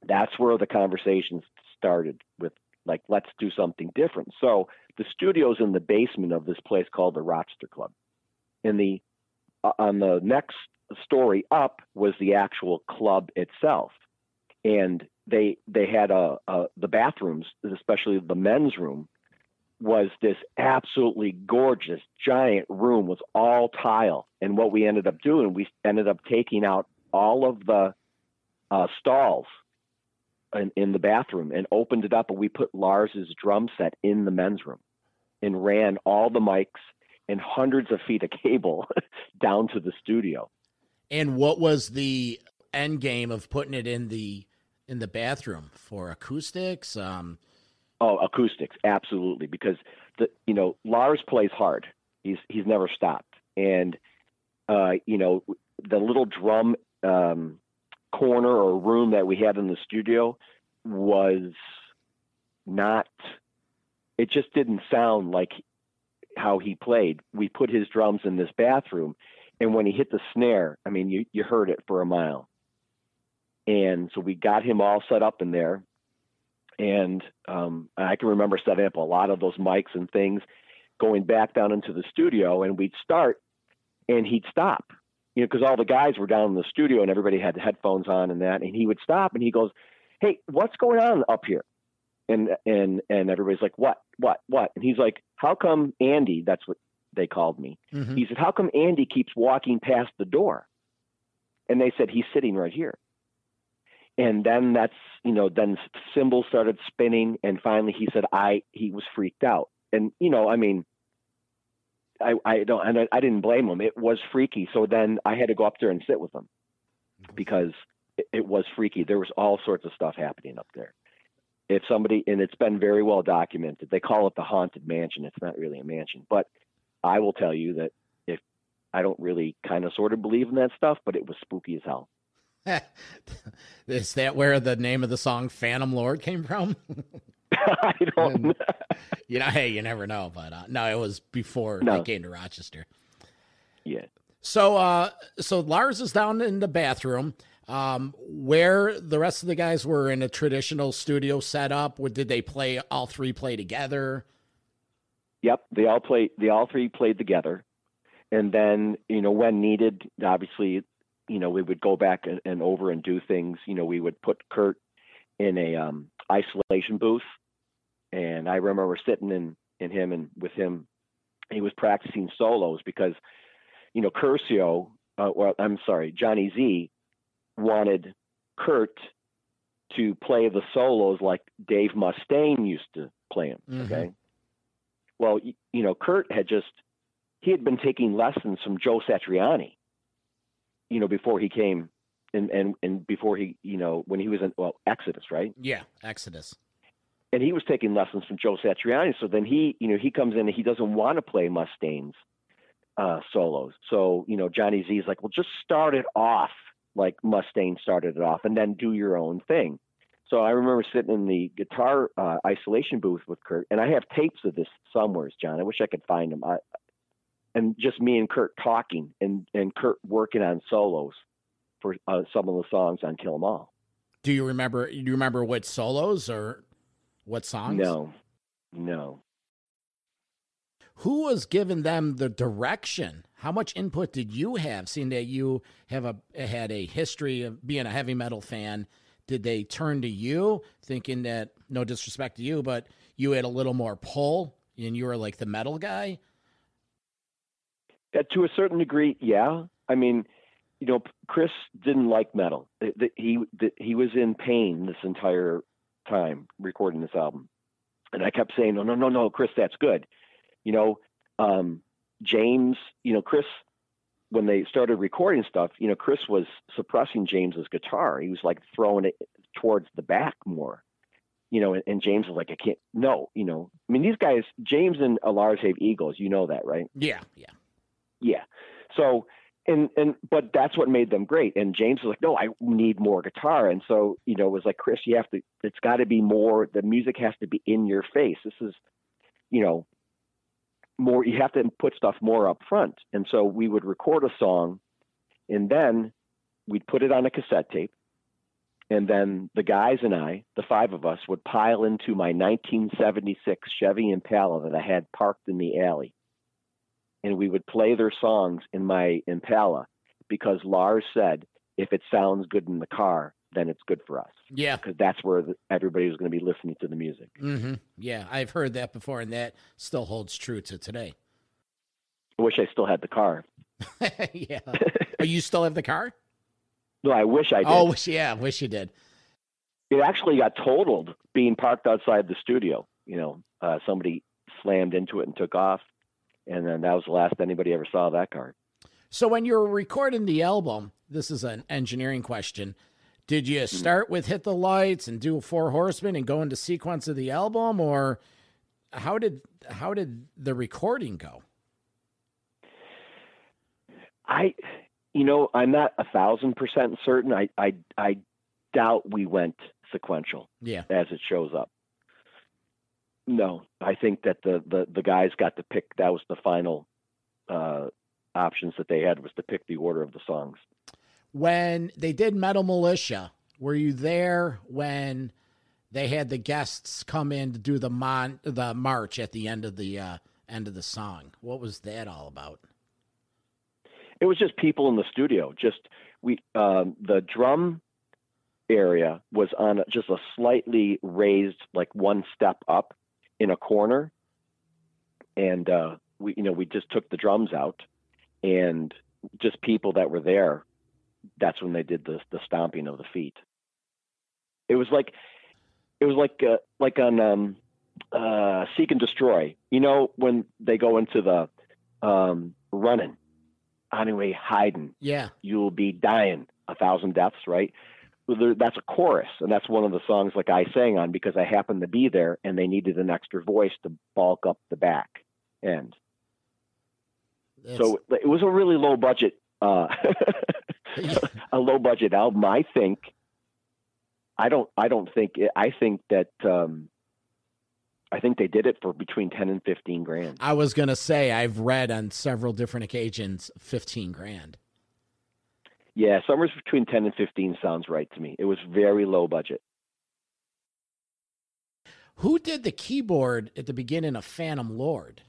That's where the conversations started with like, let's do something different. So the studio's in the basement of this place called the Rochester Club. In the, uh, on the next story up was the actual club itself. and they they had a, a the bathrooms, especially the men's room, was this absolutely gorgeous giant room was all tile. And what we ended up doing, we ended up taking out all of the uh, stalls in, in the bathroom and opened it up, and we put Lars's drum set in the men's room and ran all the mics and hundreds of feet of cable <laughs> down to the studio. And what was the end game of putting it in the in the bathroom for acoustics? Um, oh, acoustics, absolutely, because the you know Lars plays hard. He's he's never stopped, and uh, you know the little drum um, corner or room that we had in the studio was not. It just didn't sound like how he played. We put his drums in this bathroom, and when he hit the snare, I mean, you you heard it for a mile. And so we got him all set up in there, and um, I can remember setting up a lot of those mics and things, going back down into the studio, and we'd start, and he'd stop, you know, because all the guys were down in the studio and everybody had the headphones on and that, and he would stop and he goes, "Hey, what's going on up here?" And and and everybody's like, "What? What? What?" And he's like, "How come Andy? That's what they called me." Mhm. He said, "How come Andy keeps walking past the door?" And they said, "He's sitting right here." And then that's you know then cymbals started spinning, and finally he said, "I." He was freaked out, and you know, I mean, I I don't and I, I didn't blame him. It was freaky. So then I had to go up there and sit with him mm-hmm. because it, it was freaky. There was all sorts of stuff happening up there. If somebody and it's been very well documented, they call it the haunted mansion. It's not really a mansion, but I will tell you that if I don't really kind of sort of believe in that stuff, but it was spooky as hell. <laughs> Is that where the name of the song Phantom Lord came from? <laughs> I don't. you know, hey, you never know. But uh, no, it was before No. they came to Rochester. Yeah. So, uh, so Lars is down in the bathroom. Um, where the rest of the guys were in a traditional studio setup. What did they play? All three play together. Yep, they all play. They all three played together, and then you know when needed, obviously, you know we would go back and, and over and do things. You know we would put Kurt in a um, isolation booth, and I remember sitting in in him and with him, he was practicing solos because you know Curcio, uh, well I'm sorry, Johnny Z wanted Kurt to play the solos like Dave Mustaine used to play them. Mhm. Okay. Well, y- you know, Kurt had just he had been taking lessons from Joe Satriani, you know, before he came and and and before he, you know, when he was in well Exodus, right? Yeah, Exodus. And he was taking lessons from Joe Satriani. So then he, you know, he comes in and he doesn't want to play Mustaine's uh, solos. So you know, Johnny Z is like, well, just start it off like Mustaine started it off, and then do your own thing. So I remember sitting in the guitar uh, isolation booth with Kurt, and I have tapes of this somewhere, John. I wish I could find them. I, and just me and Kurt talking, and and Kurt working on solos for uh, some of the songs on Kill 'Em All. Do you remember? Do you remember what solos or what songs? No, no. Who was giving them the direction? How much input did you have, seeing that you have a had a history of being a heavy metal fan? Did they turn to you, thinking that no disrespect to you, but you had a little more pull and you were like the metal guy? To a certain degree, yeah. I mean, you know, Chris didn't like metal. He he was in pain this entire time recording this album, and I kept saying, "No, no, no, no, Chris, that's good." You know, um, James. You know, Chris. When they started recording stuff, you know, Chris was suppressing James's guitar. He was like throwing it towards the back more. You know, and, and James was like, "I can't." No, you know, I mean, these guys, James and Lars have egos. You know that, right? Yeah, yeah. Yeah. So and and but that's what made them great. And James was like, no, I need more guitar. And so you know, it was like Chris, you have to. It's got to be more. The music has to be in your face. This is, you know, more. You have to put stuff more up front. And so we would record a song, and then we'd put it on a cassette tape. And then the guys and I, the five of us, would pile into my 1976 Chevy Impala that I had parked in the alley and we would play their songs in my Impala because Lars said if it sounds good in the car, then it's good for us Yeah. because that's where the, everybody was going to be listening to the music. hmm Yeah. I've heard that before, and that still holds true to today. I wish I still had the car. <laughs> <laughs> yeah. oh, you still have the car? No, I wish I did. Oh, wish, yeah. Wish you did. it actually got totaled being parked outside the studio. You know, uh, somebody slammed into it and took off, and then that was the last anybody ever saw that card. So when you were recording the album, this is an engineering question. Did you hmm. start with hit the lights and do four horsemen and go into sequence of the album, or how did how did the recording go? I, you know, I'm not a thousand percent certain. I, I, I doubt we went sequential Yeah. as it shows up. No, I think that the the the guys got to pick. That was the final uh, options that they had was to pick the order of the songs. When they did Metal Militia, were you there when they had the guests come in to do the mon the march at the end of the uh, end of the song? What was that all about? It was just people in the studio. Just we um, the drum area was on just a slightly raised, like one step up in a corner, and uh, we you know we just took the drums out, and just people that were there. That's when they did the the stomping of the feet. It was like it was like uh, like on um, uh, Seek and Destroy. You know when they go into the um, running anyway, hiding. Yeah. You'll be dying a thousand deaths, right? That's a chorus, and that's one of the songs like I sang on because I happened to be there, and they needed an extra voice to bulk up the back end. It's- So it was a really low budget, uh, <laughs> a low budget album. I think. I don't. I don't think. It, I think that. Um, I think they did it for between ten and fifteen grand. I was gonna say I've read on several different occasions fifteen grand. Yeah, somewhere between ten and fifteen sounds right to me. It was very low budget. Who did the keyboard at the beginning of Phantom Lord?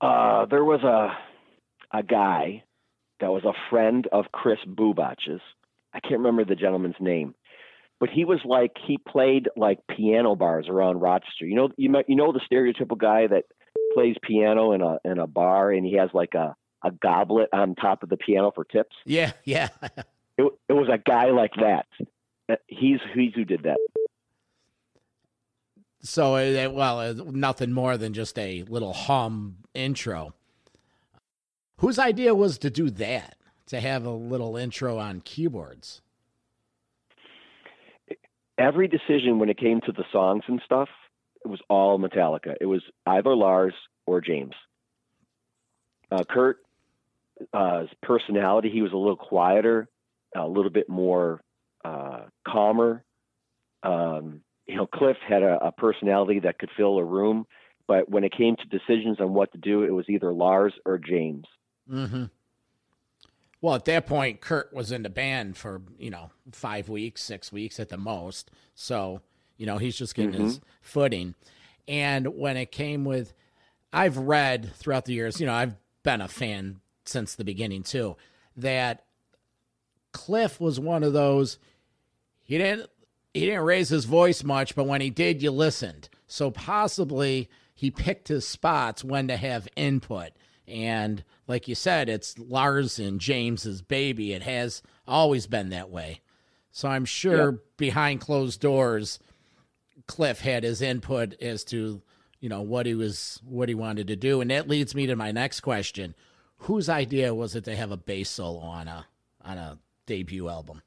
Uh, there was a a guy that was a friend of Chris Bubacz's. I can't remember the gentleman's name, but he was like he played like piano bars around Rochester. You know, you might, you know the stereotypical guy that plays piano in a in a bar and he has like a a goblet on top of the piano for tips. Yeah, yeah. <laughs> It it was a guy like that. Uh, He's he's who did that. so, uh, well, uh, nothing more than just a little hum intro. Whose idea was to do that? To have a little intro on keyboards? every decision when it came to the songs and stuff, it was all Metallica. It was either Lars or James. Uh, Kurt, uh, his personality, he was a little quieter, a little bit more uh, calmer. Um, you know, Cliff had a, a personality that could fill a room, but when it came to decisions on what to do, it was either Lars or James. Mm-hmm. Well, at that point, Kurt was in the band for you know five weeks, six weeks at the most. So you know he's just getting his footing. And when it came with, I've read throughout the years, you know, I've been a fan since the beginning too. That Cliff was one of those. He didn't he didn't raise his voice much, but when he did, you listened. So possibly he picked his spots when to have input. And like you said, it's Lars and James's baby. It has always been that way. So I'm sure behind closed doors, Cliff had his input as to you know what he was what he wanted to do, and that leads me to my next question: Whose idea was it to have a bass solo on a on a debut album?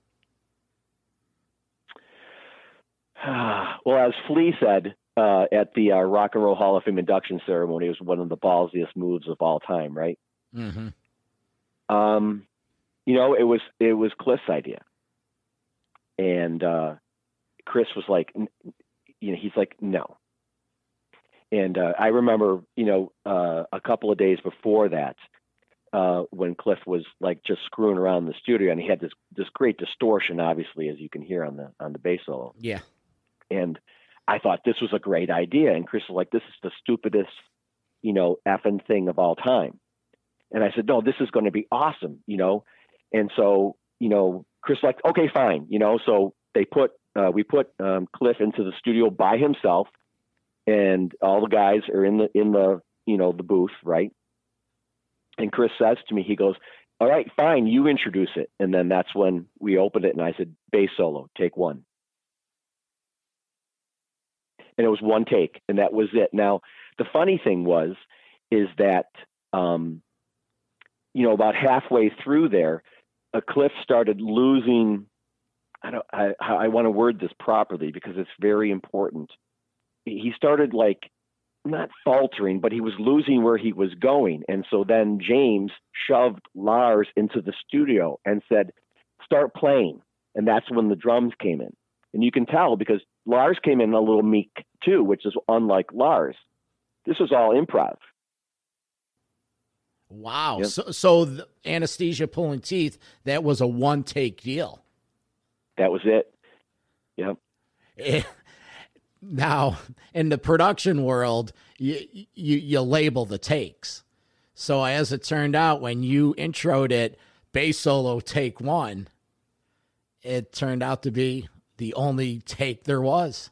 <sighs> well, as Flea said uh, at the uh, Rock and Roll Hall of Fame induction ceremony, it was one of the ballsiest moves of all time, right? Mm-hmm. Um, you know, it was it was Cliff's idea, and uh, Chris was like, n- you know, he's like, no. And uh, I remember, you know, uh, a couple of days before that, uh, when Cliff was like just screwing around in the studio, and he had this this great distortion, obviously, as you can hear on the on the bass solo. Yeah. And I thought this was a great idea. And Chris was like, this is the stupidest, you know, effing thing of all time. And I said, no, this is going to be awesome, you know? And so, you know, Chris like, okay, fine, you know. So they put uh, we put um, Cliff into the studio by himself, and all the guys are in the in the you know the booth, right? And Chris says to me, he goes, "All right, fine, you introduce it." And then that's when we opened it, and I said, "Bass solo, take one." And it was one take, and that was it. Now, the funny thing was, is that um, you know about halfway through there, a Cliff started losing. I don't. I, I want to word this properly because it's very important. He started like not faltering, but he was losing where he was going, and so then James shoved Lars into the studio and said, "Start playing." And that's when the drums came in, and you can tell because Lars came in a little meek too, which is unlike Lars. This was all improv. Wow. Yep. So, so anesthesia pulling teeth, that was a one take deal. That was it. Yep. Eh, Now, <laughs> in the production world, you, you, you label the takes. So, as it turned out, when you introed it, bass solo take one, it turned out to be the only take there was.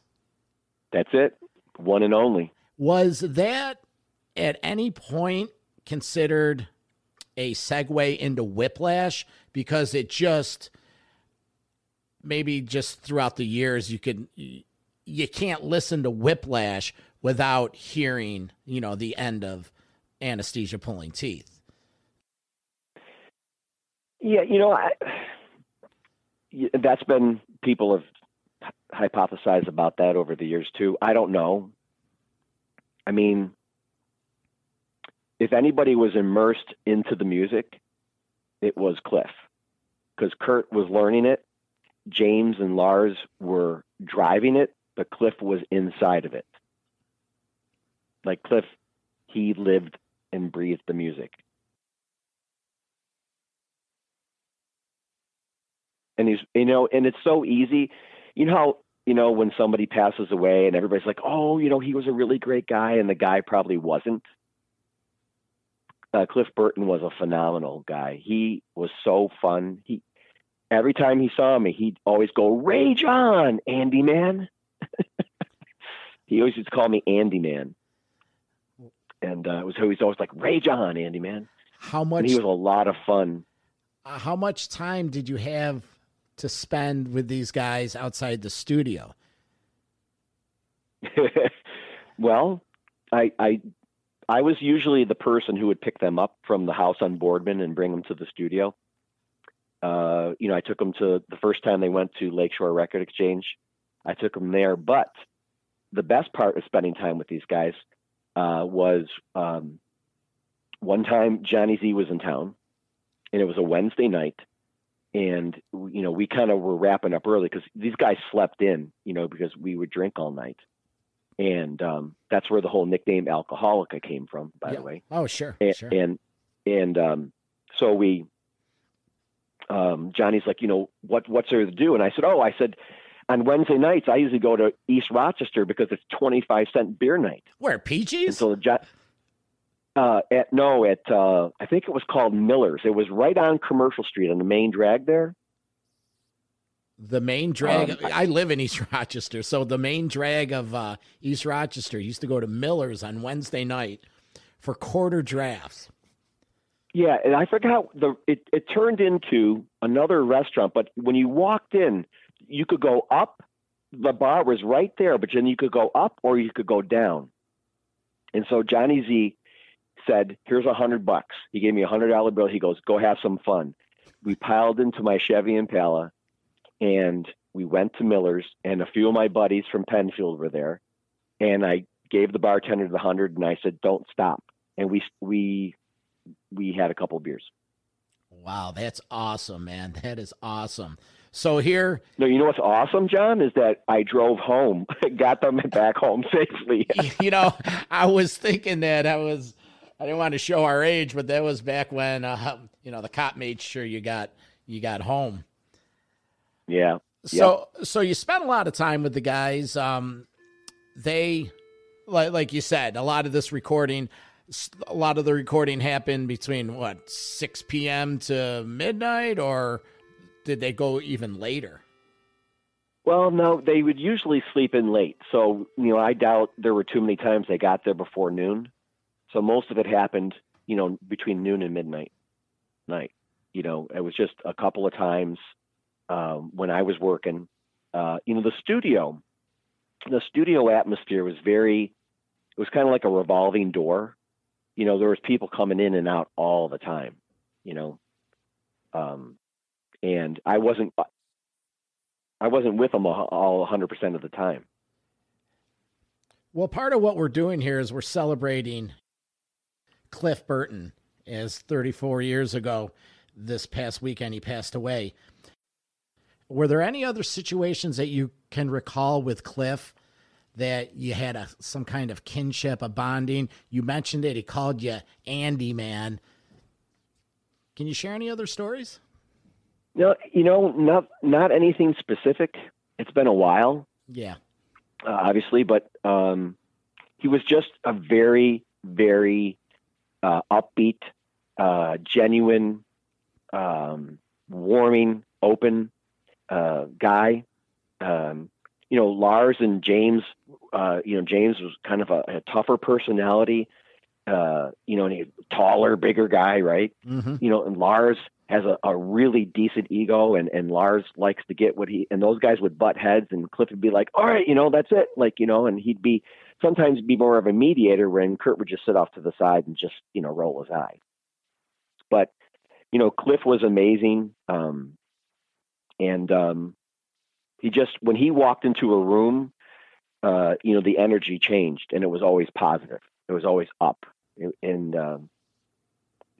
That's it. One and only. Was that at any point considered a segue into Whiplash because it just maybe just throughout the years you could you can't listen to Whiplash without hearing you know the end of anesthesia pulling teeth. Yeah, you know, I, that's been people have hypothesized about that over the years too. I don't know. I mean, if anybody was immersed into the music, it was Cliff, because Kurt was learning it. James and Lars were driving it, but Cliff was inside of it. Like Cliff, he lived and breathed the music. And he's, you know, and it's so easy. You know how, you know, when somebody passes away and everybody's like, oh, you know, he was a really great guy, and the guy probably wasn't uh, Cliff Burton was a phenomenal guy. He was so fun. He every time he saw me, he'd always go, "Rage on, Andy man." <laughs> he always used to call me Andy man, and uh, it was always always like, "Rage on, Andy man." How much? And he was a lot of fun. Uh, how much time did you have to spend with these guys outside the studio? <laughs> well, I I I was usually the person who would pick them up from the house on Boardman and bring them to the studio. Uh, you know, I took them to the first time they went to Lakeshore Record Exchange. I took them there, but the best part of spending time with these guys uh, was um, one time Johnny Z was in town, and it was a Wednesday night, and you know we kind of were wrapping up early because these guys slept in, you know, because we would drink all night and um, that's where the whole nickname Alcoholica came from, by yeah. the way. Oh, sure, and, sure. And and um, so we, um, Johnny's like, you know, what what's there to do? And I said, oh, I said, on Wednesday nights I usually go to East Rochester because it's twenty five cent beer night. Where Peaches? And so the uh, at no, at uh, I think it was called Miller's. It was right on Commercial Street on the main drag there. The main drag. Um, I live in East <laughs> Rochester, so the main drag of uh, East Rochester used to go to Miller's on Wednesday night for quarter drafts. Yeah, and I forgot the it, it turned into another restaurant, but when you walked in, you could go up. The bar was right there, but then you could go up or you could go down. And so Johnny Z said, "Here's a hundred bucks." He gave me a hundred dollar bill. He goes, "Go have some fun." We piled into my Chevy Impala and we went to Miller's, and a few of my buddies from Penfield were there, and I gave the bartender the hundred, and I said, "Don't stop," and we we we had a couple of beers. Wow, that's awesome, man. That is awesome. So here, no, you know what's awesome, John, is that I drove home, <laughs> got them back home safely. <laughs> you know, I was thinking that I was, I didn't want to show our age, but that was back when, uh, you know, the cop made sure you got you got home. Yeah. So yep. so you spent a lot of time with the guys. Um, they, like like you said, a lot of this recording, a lot of the recording happened between what six p.m. to midnight, or did they go even later? Well, no, they would usually sleep in late. So, you know, I doubt there were too many times they got there before noon. So most of it happened, you know, between noon and midnight night. You know, it was just a couple of times um, when I was working. Uh, you know, the studio, the studio atmosphere was very, it was kind of like a revolving door. You know, there was people coming in and out all the time. You know, um, and I wasn't I wasn't with them all 100% of the time. Well, part of what we're doing here is we're celebrating Cliff Burton as 34 years ago this past weekend he passed away. Were there any other situations that you can recall with Cliff that you had a, some kind of kinship, a bonding? You mentioned it. He called you Andy Man. Can you share any other stories? No, you know, not not anything specific. It's been a while. Yeah. Uh, obviously, but um, he was just a very, very uh, upbeat, uh, genuine, um, warming, open uh, guy. Um, you know, Lars and James. Uh, you know, James was kind of a, a tougher personality. Uh, you know, and he, taller, bigger guy, right? Mm-hmm. You know, and Lars has a, a really decent ego and, and Lars likes to get what he and those guys would butt heads and Cliff would be like, All right, you know, that's it. Like, you know, and he'd be sometimes be more of a mediator when Kurt would just sit off to the side and just, you know, roll his eye. But, you know, Cliff was amazing. Um and um he just when he walked into a room, uh, you know, the energy changed and it was always positive. It was always up. And um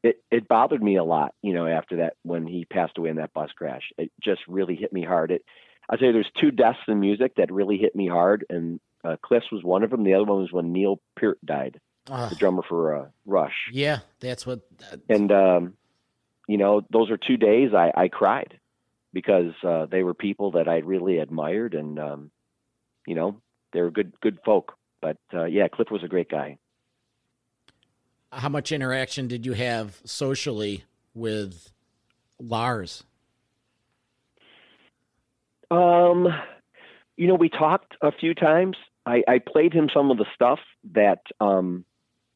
it it bothered me a lot, you know, after that when he passed away in that bus crash. It just really hit me hard. It I say there's two deaths in music that really hit me hard, and uh, Cliff's was one of them. The other one was when Neil Peart died, uh, the drummer for uh, Rush. Yeah, that's what. Uh, and um, you know, those are two days I, I cried because uh, they were people that I really admired, and um, you know, they were good good folk. But uh, yeah, Cliff was a great guy how much interaction did you have socially with Lars? Um, you know, we talked a few times. I, I played him some of the stuff that um,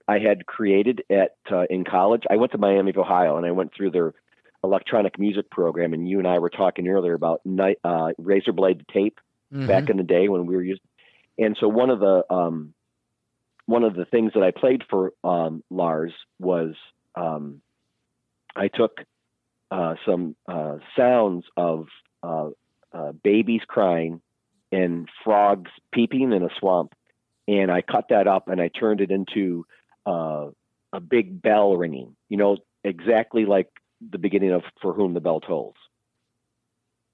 I had created at uh, in college. I went to Miami of Ohio, and I went through their electronic music program. And you and I were talking earlier about night, uh, razor blade tape mm-hmm. back in the day when we were using. And so one of the um, one of the things that I played for um, Lars was um, I took uh, some uh, sounds of uh, uh babies crying and frogs peeping in a swamp, and I cut that up and I turned it into uh, a big bell ringing. You know, exactly like the beginning of "For Whom the Bell Tolls."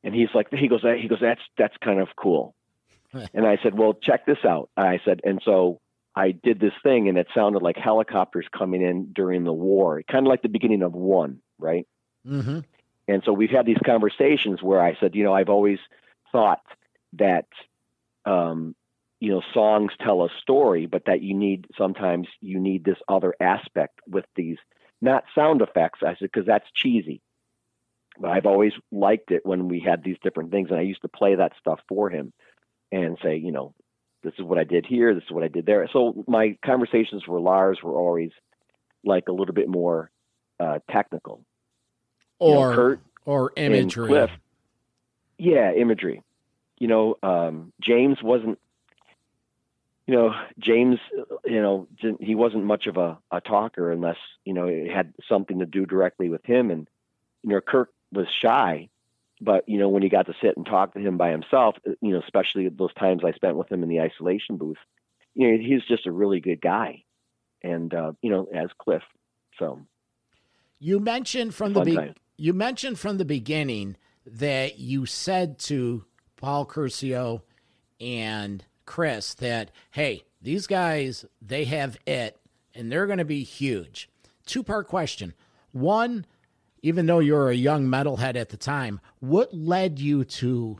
And he's like, he goes, he goes, that's that's kind of cool. <laughs> and I said, well, check this out. I said, and so I did this thing and it sounded like helicopters coming in during the war, kind of like the beginning of one, right? Mm-hmm. And so we've had these conversations where I said, you know, I've always thought that, um, you know, songs tell a story, but that you need sometimes you need this other aspect with these, not sound effects. I said because that's cheesy. But I've always liked it when we had these different things, and I used to play that stuff for him and say, you know, this is what I did here, this is what I did there. So my conversations with Lars were always like a little bit more uh, technical. Or you know, Kurt or imagery. Cliff, yeah, imagery. You know, um, James wasn't you know, James, you know, he wasn't much of a, a talker unless, you know, it had something to do directly with him. And, you know, Kirk was shy, but you know when he got to sit and talk to him by himself uh, you know especially those times i spent with him in the isolation booth you know he's just a really good guy. And uh, you know as cliff so. You mentioned from the be- you mentioned from the beginning that you said to paul curcio and chris that hey these guys they have it and they're going to be huge. Two part question. One even though you were a young metalhead at the time, what led you to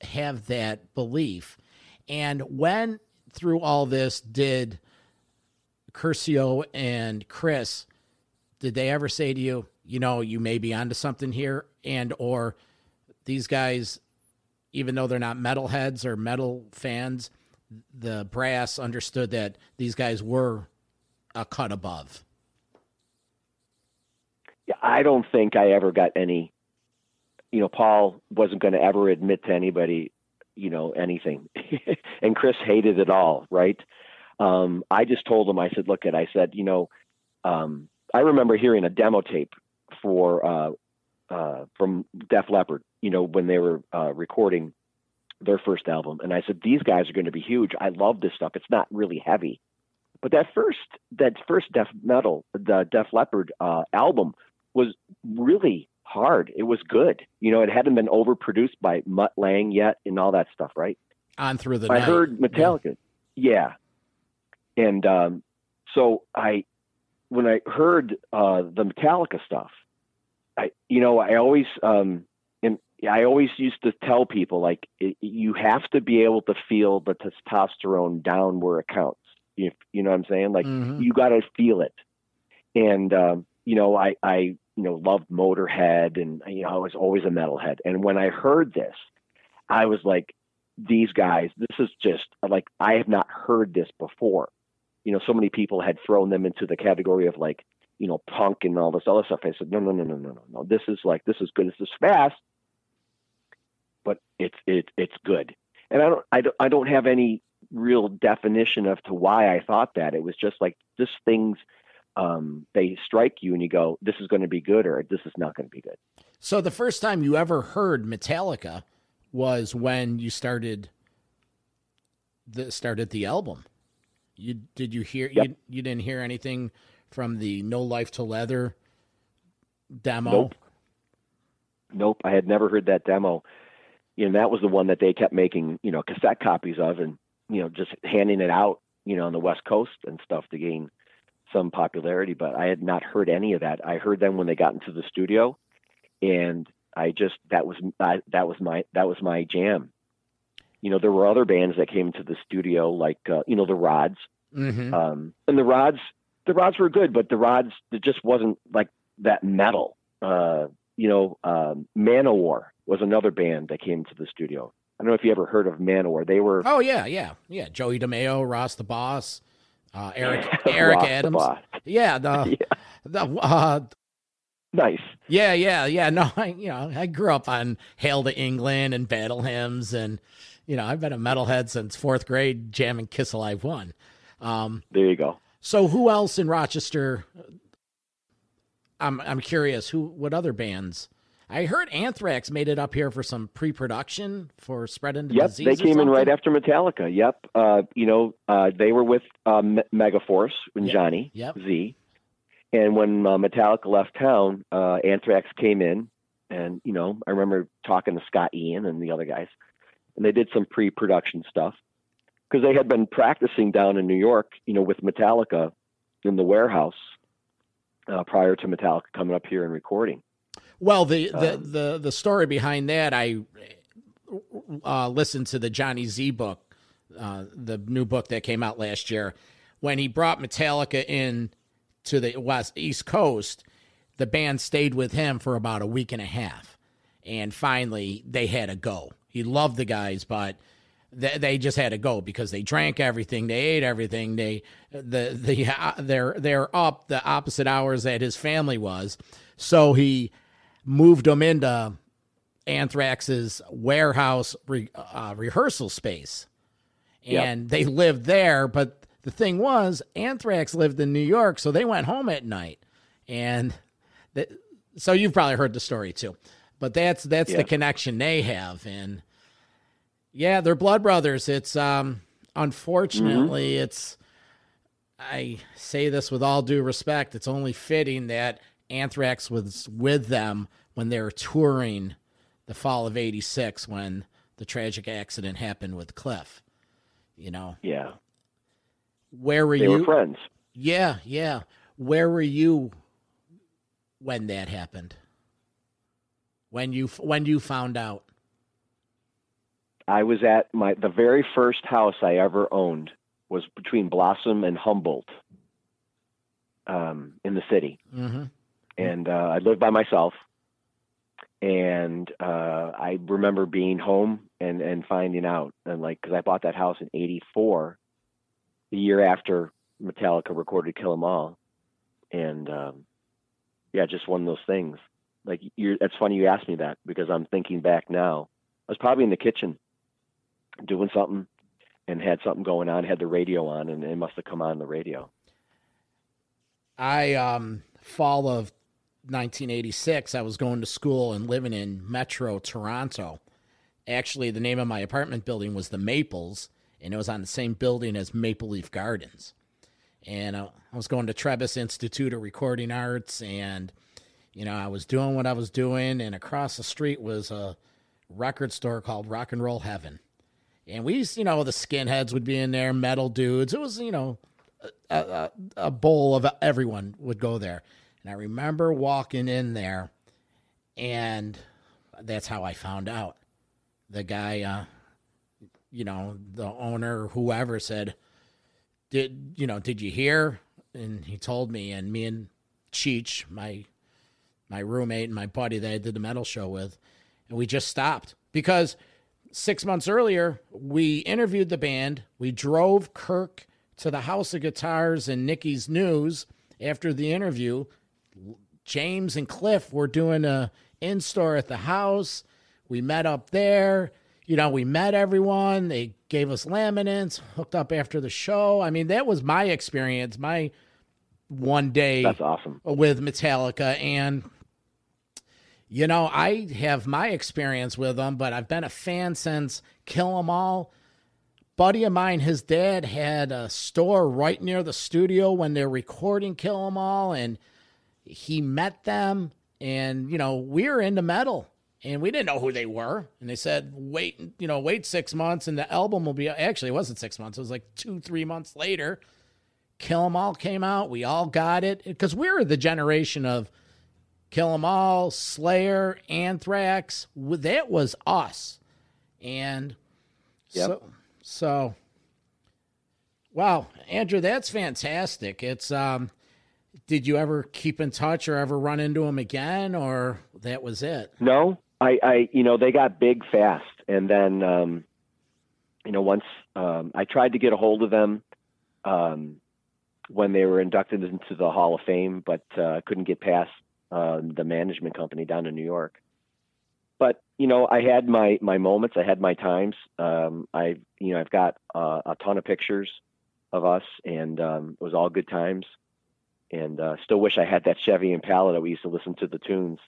have that belief? And when through all this did Curcio and Chris, did they ever say to you, you know, you may be onto something here, and or these guys, even though they're not metalheads or metal fans, the brass understood that these guys were a cut above. I don't think I ever got any. You know, Paul wasn't going to ever admit to anybody, you know, anything, <laughs> and Chris hated it all, right? Um, I just told him, I said, look, at, I said, you know, um, I remember hearing a demo tape for uh, uh, from Def Leppard, you know, when they were uh, recording their first album, and I said, these guys are going to be huge. I love this stuff. It's not really heavy, but that first that first Def Metal, the Def Leppard uh, album was really hard. It was good. You know, it hadn't been overproduced by Mutt Lange yet and all that stuff, right? On through the I night. heard Metallica. Yeah. And um, so I, when I heard uh, the Metallica stuff, I, you know, I always, um, and I always used to tell people like, it, you have to be able to feel the testosterone down where it counts. If you know what I'm saying, like Mhm. you got to feel it. And um, you know, I, I, you know, loved Motorhead, and you know, I was always a metalhead. And when I heard this, I was like, these guys, this is just like I have not heard this before. You know, so many people had thrown them into the category of like, you know, punk and all this other stuff. I said, no, no, no, no, no, no, no. This is like, this is good. This is fast, but it's it it's good. And I don't I don't I don't have any real definition of to why I thought that. It was just like just things um, they strike you and you go, this is going to be good or this is not going to be good. So the first time you ever heard Metallica was when you started the started the album. You did you hear Yep. you you didn't hear anything from the No Life 'til Leather demo? Nope. Nope, I had never heard that demo. You know, that was the one that they kept making, you know, cassette copies of and, you know, just handing it out, you know, on the West Coast and stuff to gain some popularity, but I had not heard any of that. I heard them when they got into the studio and I just that was I, that was my that was my jam. You know, there were other bands that came to the studio like uh, you know, the Rods. Mm-hmm. Um, and the rods, the rods were good, but the rods, it just wasn't like that metal. Uh, you know, um, Manowar was another band that came to the studio. I don't know if you ever heard of Manowar. They were Oh yeah, yeah, yeah. Joey DeMaio, Ross the Boss, uh, Eric <laughs> Eric Adams. Yeah, the, <laughs> Yeah. the uh, nice. yeah, yeah, yeah. No, I you know I grew up on Hail to England and battle hymns, and you know I've been a metalhead since fourth grade, jamming Kiss Alive one. Um, There you go. so who else in Rochester? I'm I'm curious who what other bands. I heard Anthrax made it up here for some pre-production for spreading the Yep, disease. they or came in right after Metallica. Yep, uh, you know, uh, they were with um, Megaforce and Yep, Johnny yep. Z, and when uh, Metallica left town, uh, Anthrax came in, and you know, I remember talking to Scott Ian and the other guys, and they did some pre-production stuff because they had been practicing down in New York, you know, with Metallica in the warehouse uh, prior to Metallica coming up here and recording. Well, the the, Um, the the story behind that, I uh, listened to the Johnny Z book, uh, the new book that came out last year. When he brought Metallica in to the west East Coast, the band stayed with him for about a week and a half, and finally they had to go. He loved the guys, but they, they just had to go because they drank everything, they ate everything. They the the uh, they're they're up the opposite hours that his family was, so he moved them into Anthrax's warehouse re, uh, rehearsal space, Yep. and they lived there. But the thing was, Anthrax lived in New York, so they went home at night, and so you've probably heard the story too. But that's that's the connection they have, and yeah, they're blood brothers. It's um unfortunately it's I say this with all due respect, it's only fitting that Anthrax was with them when they were touring the fall of 86 when the tragic accident happened with Cliff. You know, Yeah, where were they you? were friends. Yeah, yeah. Where were you when that happened? When you when you found out? I was at my the very first house I ever owned was between Blossom and Humboldt, um, in the city, Mm-hmm. And uh, I lived by myself. and uh, I remember being home and and finding out, and like because I bought that house in '84, the year after Metallica recorded "Kill 'Em All," and um, yeah, just one of those things. Like you're, it's funny you asked me that because I'm thinking back now. I was probably in the kitchen doing something and had something going on, had the radio on, and it must have come on the radio. I um fall of 1986, I was going to school and living in Metro Toronto. Actually, the name of my apartment building was the Maples, and it was on the same building as Maple Leaf Gardens. And uh, I was going to Trebas Institute of Recording Arts, and you know I was doing what I was doing, and across the street was a record store called Rock and Roll Heaven. And we used, you know, the skinheads would be in there, metal dudes. It was, you know, a, a, a bowl of everyone would go there. And I remember walking in there, and that's how I found out. The guy, uh, you know, the owner, whoever said, "Did you know? Did you hear?" And he told me, and me and Cheech, my my roommate and my buddy that I did the metal show with, and we just stopped because six months earlier we interviewed the band. We drove Kirk to the House of Guitars and Nikki's News after the interview. James and Cliff were doing a in store at the house. We met up there. You know, we met everyone. They gave us laminates, hooked up after the show. I mean, that was my experience, my one day That's awesome. with Metallica. And, you know, I have my experience with them, but I've been a fan since Kill 'Em All. Buddy of mine, his dad had a store right near the studio when they're recording Kill 'Em All, and he met them. And, you know, we were into metal and we didn't know who they were. And they said, wait, you know, wait six months and the album will be. Actually, it wasn't six months, it was like two, three months later. Kill 'Em All came out. We all got it because we were the generation of Kill 'Em All, Slayer, Anthrax. That was us. And Yep. so, so, wow, Andrew, that's fantastic. It's, um, did you ever keep in touch or ever run into him again, or that was it? No, I, I, you know, they got big fast, and then, um, you know, once um, I tried to get a hold of them um, when they were inducted into the Hall of Fame, but uh, couldn't get past uh, the management company down in New York. But you know, I had my my moments. I had my times. Um, I, you know, I've got uh, a ton of pictures of us, and um, it was all good times. And uh, still wish I had that Chevy Impala that we used to listen to the tunes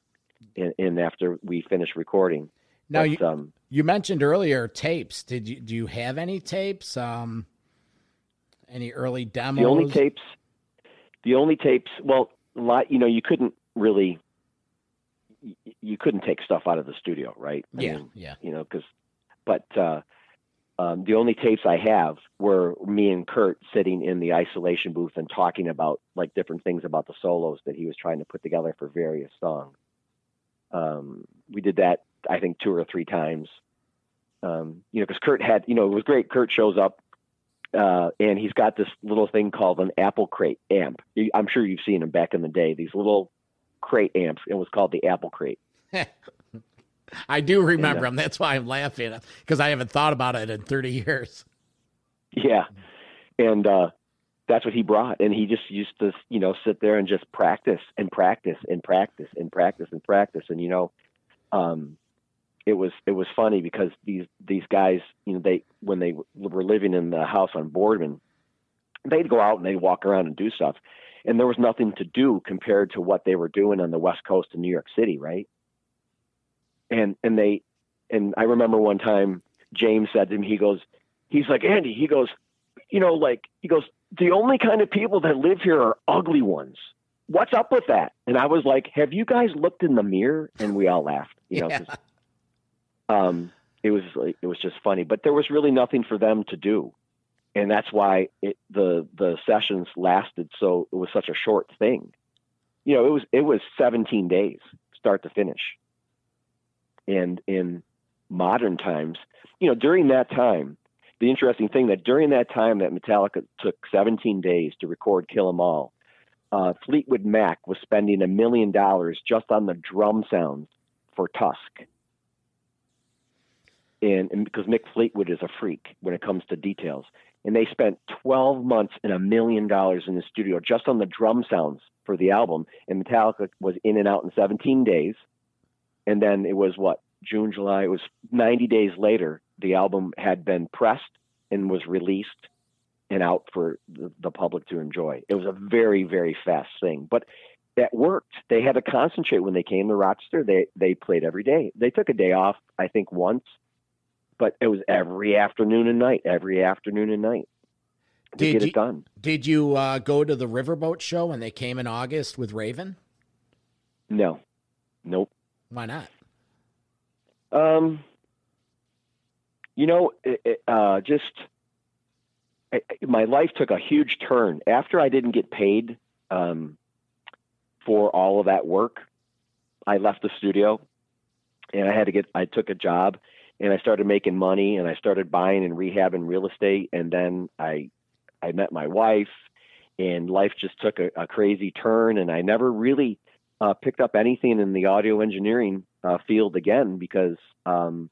in, in after we finished recording. Now But, you um, you mentioned earlier tapes. Did you do you have any tapes? Um, any early demos? the only tapes, the only tapes. Well, a lot. You know, you couldn't really, you couldn't take stuff out of the studio, right? I Yeah, mean, yeah. You know, because, but uh, um, the only tapes I have were me and Kurt sitting in the isolation booth and talking about like different things about the solos that he was trying to put together for various songs. Um, we did that, I think, two or three times. Um, you know, because Kurt had, you know, it was great. Kurt shows up uh, and he's got this little thing called an Apple Crate amp. I'm sure you've seen them back in the day. These little crate amps. It was called the Apple Crate. <laughs> I do remember Yeah. them. That's why I'm laughing because I haven't thought about it in 30 years. Yeah, and uh, that's what he brought. And he just used to, you know, sit there and just practice and practice and practice and practice and practice. And you know, um, it was it was funny because these these guys, you know, they when they were living in the house on Boardman, they'd go out and they'd walk around and do stuff, and there was nothing to do compared to what they were doing on the West Coast in New York City, right? And and they and I remember one time James said to me, he goes, he's like Andy, he goes, you know, like he goes, the only kind of people that live here are ugly ones. What's up with that? And I was like, have you guys looked in the mirror? And we all laughed, you know, <laughs> 'cause, um, it was like, it was just funny, but there was really nothing for them to do. And that's why it, the, the sessions lasted. So it was such a short thing. You know, it was, it was 17 days start to finish. And in modern times, you know, during that time, the interesting thing that during that time that Metallica took 17 days to record Kill 'Em All, uh, Fleetwood Mac was spending a million dollars just on the drum sounds for Tusk. And, and because Mick Fleetwood is a freak when it comes to details. And they spent 12 months and a million dollars in the studio just on the drum sounds for the album. And Metallica was in and out in 17 days. And then it was what, June, July? It was 90 days later, the album had been pressed and was released and out for the, the public to enjoy. It was a very, very fast thing. But that worked. They had to concentrate when they came to Rochester. They they played every day. They took a day off, I think, once, but it was every afternoon and night, every afternoon and night to Did get you- it done. Did you uh, go to the Riverboat show when they came in August with Raven? No, nope. Why not? Um, you know, it, it, uh, just my life took a huge turn after I didn't get paid um, for all of that work. I left the studio, and I had to get. I took a job, and I started making money, and I started buying and rehabbing real estate, and then I, I met my wife, and life just took a, a crazy turn, and I never really uh, picked up anything in the audio engineering uh, field again because um,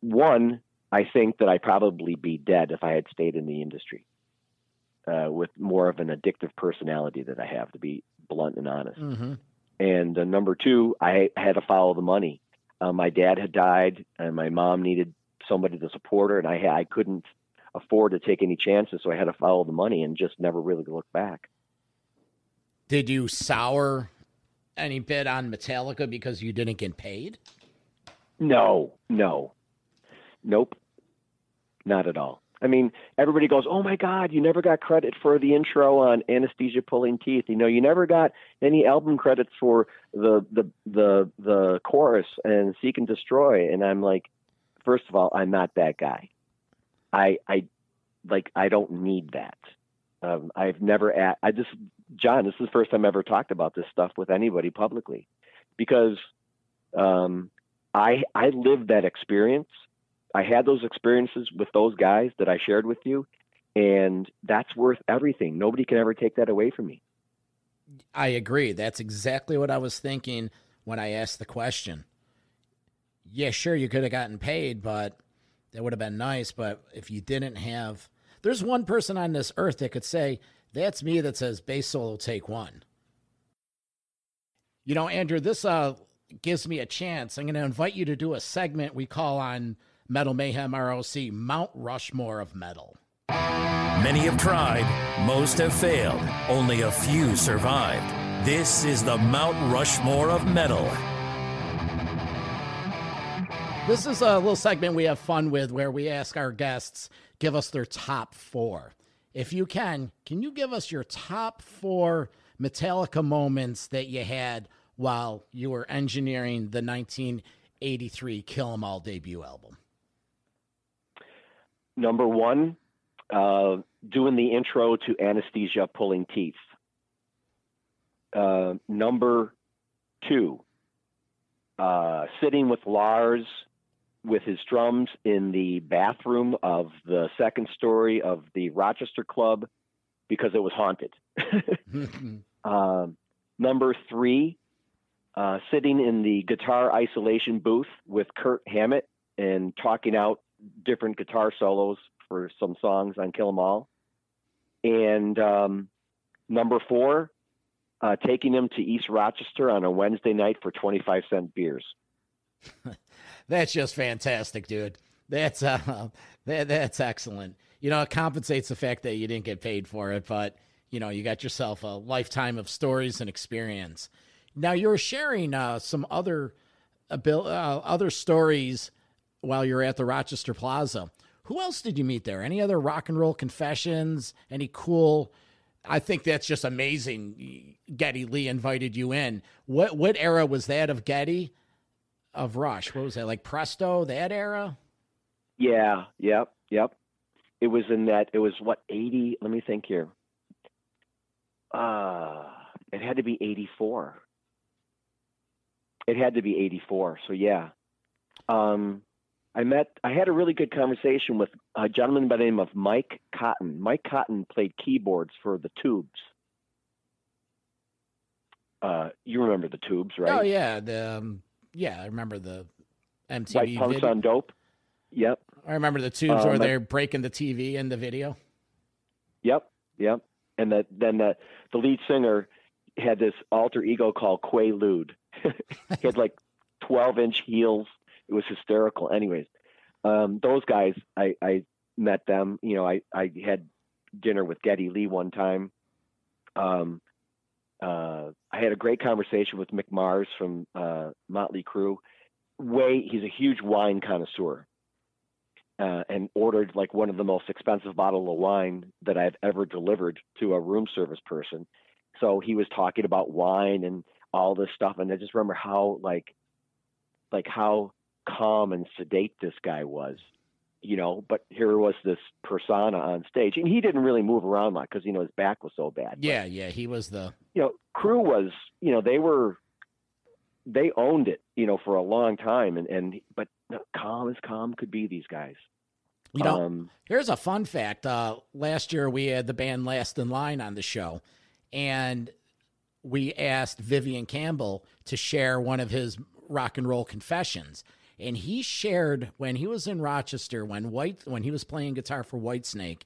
one, I think that I'd probably be dead if I had stayed in the industry uh, with more of an addictive personality that I have, to be blunt and honest. Mm-hmm. And uh, number two, I had to follow the money. Uh, my dad had died, and my mom needed somebody to support her, and I I couldn't afford to take any chances, so I had to follow the money and just never really look back. Did you sour any bit on Metallica because you didn't get paid? No, no, nope, not at all. I mean, everybody goes, "Oh my God, you never got credit for the intro on Anesthesia Pulling Teeth." You know, you never got any album credits for the the the the chorus and Seek and Destroy. And I'm like, first of all, I'm not that guy. I I like I don't need that. Um, I've never at I just John. This is the first time I ever talked about this stuff with anybody publicly, because um, I I lived that experience. I had those experiences with those guys that I shared with you, and that's worth everything. Nobody can ever take that away from me. I agree. That's exactly what I was thinking when I asked the question. Yeah, sure, you could have gotten paid, but that would have been nice. But if you didn't have, there's one person on this earth that could say, That's me that says bass solo take one. You know, Andrew, this uh, gives me a chance. I'm going to invite you to do a segment we call on Metal Mayhem ROC Mount Rushmore of Metal. Many have tried, most have failed, only a few survived. This is the Mount Rushmore of metal. This is a little segment we have fun with where we ask our guests give us their top four. If you can, can you give us your top four Metallica moments that you had while you were engineering the 1983 Kill 'Em All debut album? Number one, uh, doing the intro to Anesthesia Pulling Teeth. Uh, number two, uh, sitting with Lars with his drums in the bathroom of the second story of the Rochester Club because it was haunted. <laughs> um, number three, uh, sitting in the guitar isolation booth with Kurt Hammett and talking out different guitar solos for some songs on Kill 'Em All. And um, number four, uh, taking him to East Rochester on a Wednesday night for 25 cent beers. <laughs> That's just fantastic, dude. That's uh, <laughs> that, that's excellent. You know, it compensates the fact that you didn't get paid for it, but you know, you got yourself a lifetime of stories and experience. Now you're sharing uh, some other abil- uh, other stories while you're at the Rochester Plaza. Who else did you meet there? Any other rock and roll confessions? Any cool? I think that's just amazing. Geddy Lee invited you in. What what era was that of Getty? Of Rush? What was that like? Presto? That era? Yeah, yep, yep. It was in that. It was what 80? Let me think here. Uh, it had to be 84. It had to be 84. So yeah. Um, I met. I had a really good conversation with a gentleman by the name of Mike Cotten. Mike Cotten played keyboards for the Tubes. Uh, you remember the Tubes, right? Oh yeah, the um, Yeah, I remember the MTV White punks video. on dope. Yep, I remember the tubes where Um, I- they're breaking the TV in the video. yep, yep. And the, then the the lead singer had this alter ego called Quay Lewd. <laughs> he had like twelve inch heels. It was hysterical. Anyways, um, those guys, I, I met them. You know, I I had dinner with Geddy Lee one time. Um, uh, I had a great conversation with Mick Mars from uh, Motley Crue. Way, he's a huge wine connoisseur, uh, and ordered like one of the most expensive bottle of wine that I've ever delivered to a room service person. So he was talking about wine and all this stuff, and I just remember how like, like how calm and sedate this guy was, you know. But here was this persona on stage, and he didn't really move around much because you know his back was so bad. But, Yeah, yeah, he was the you know, crew was, you know, they were, they owned it, you know, for a long time, and and but calm as calm could be these guys. you know. um, Here's a fun fact. Uh, last year we had the band Last in Line on the show, and we asked Vivian Campbell to share one of his rock and roll confessions. And he shared when he was in Rochester when White when he was playing guitar for Whitesnake,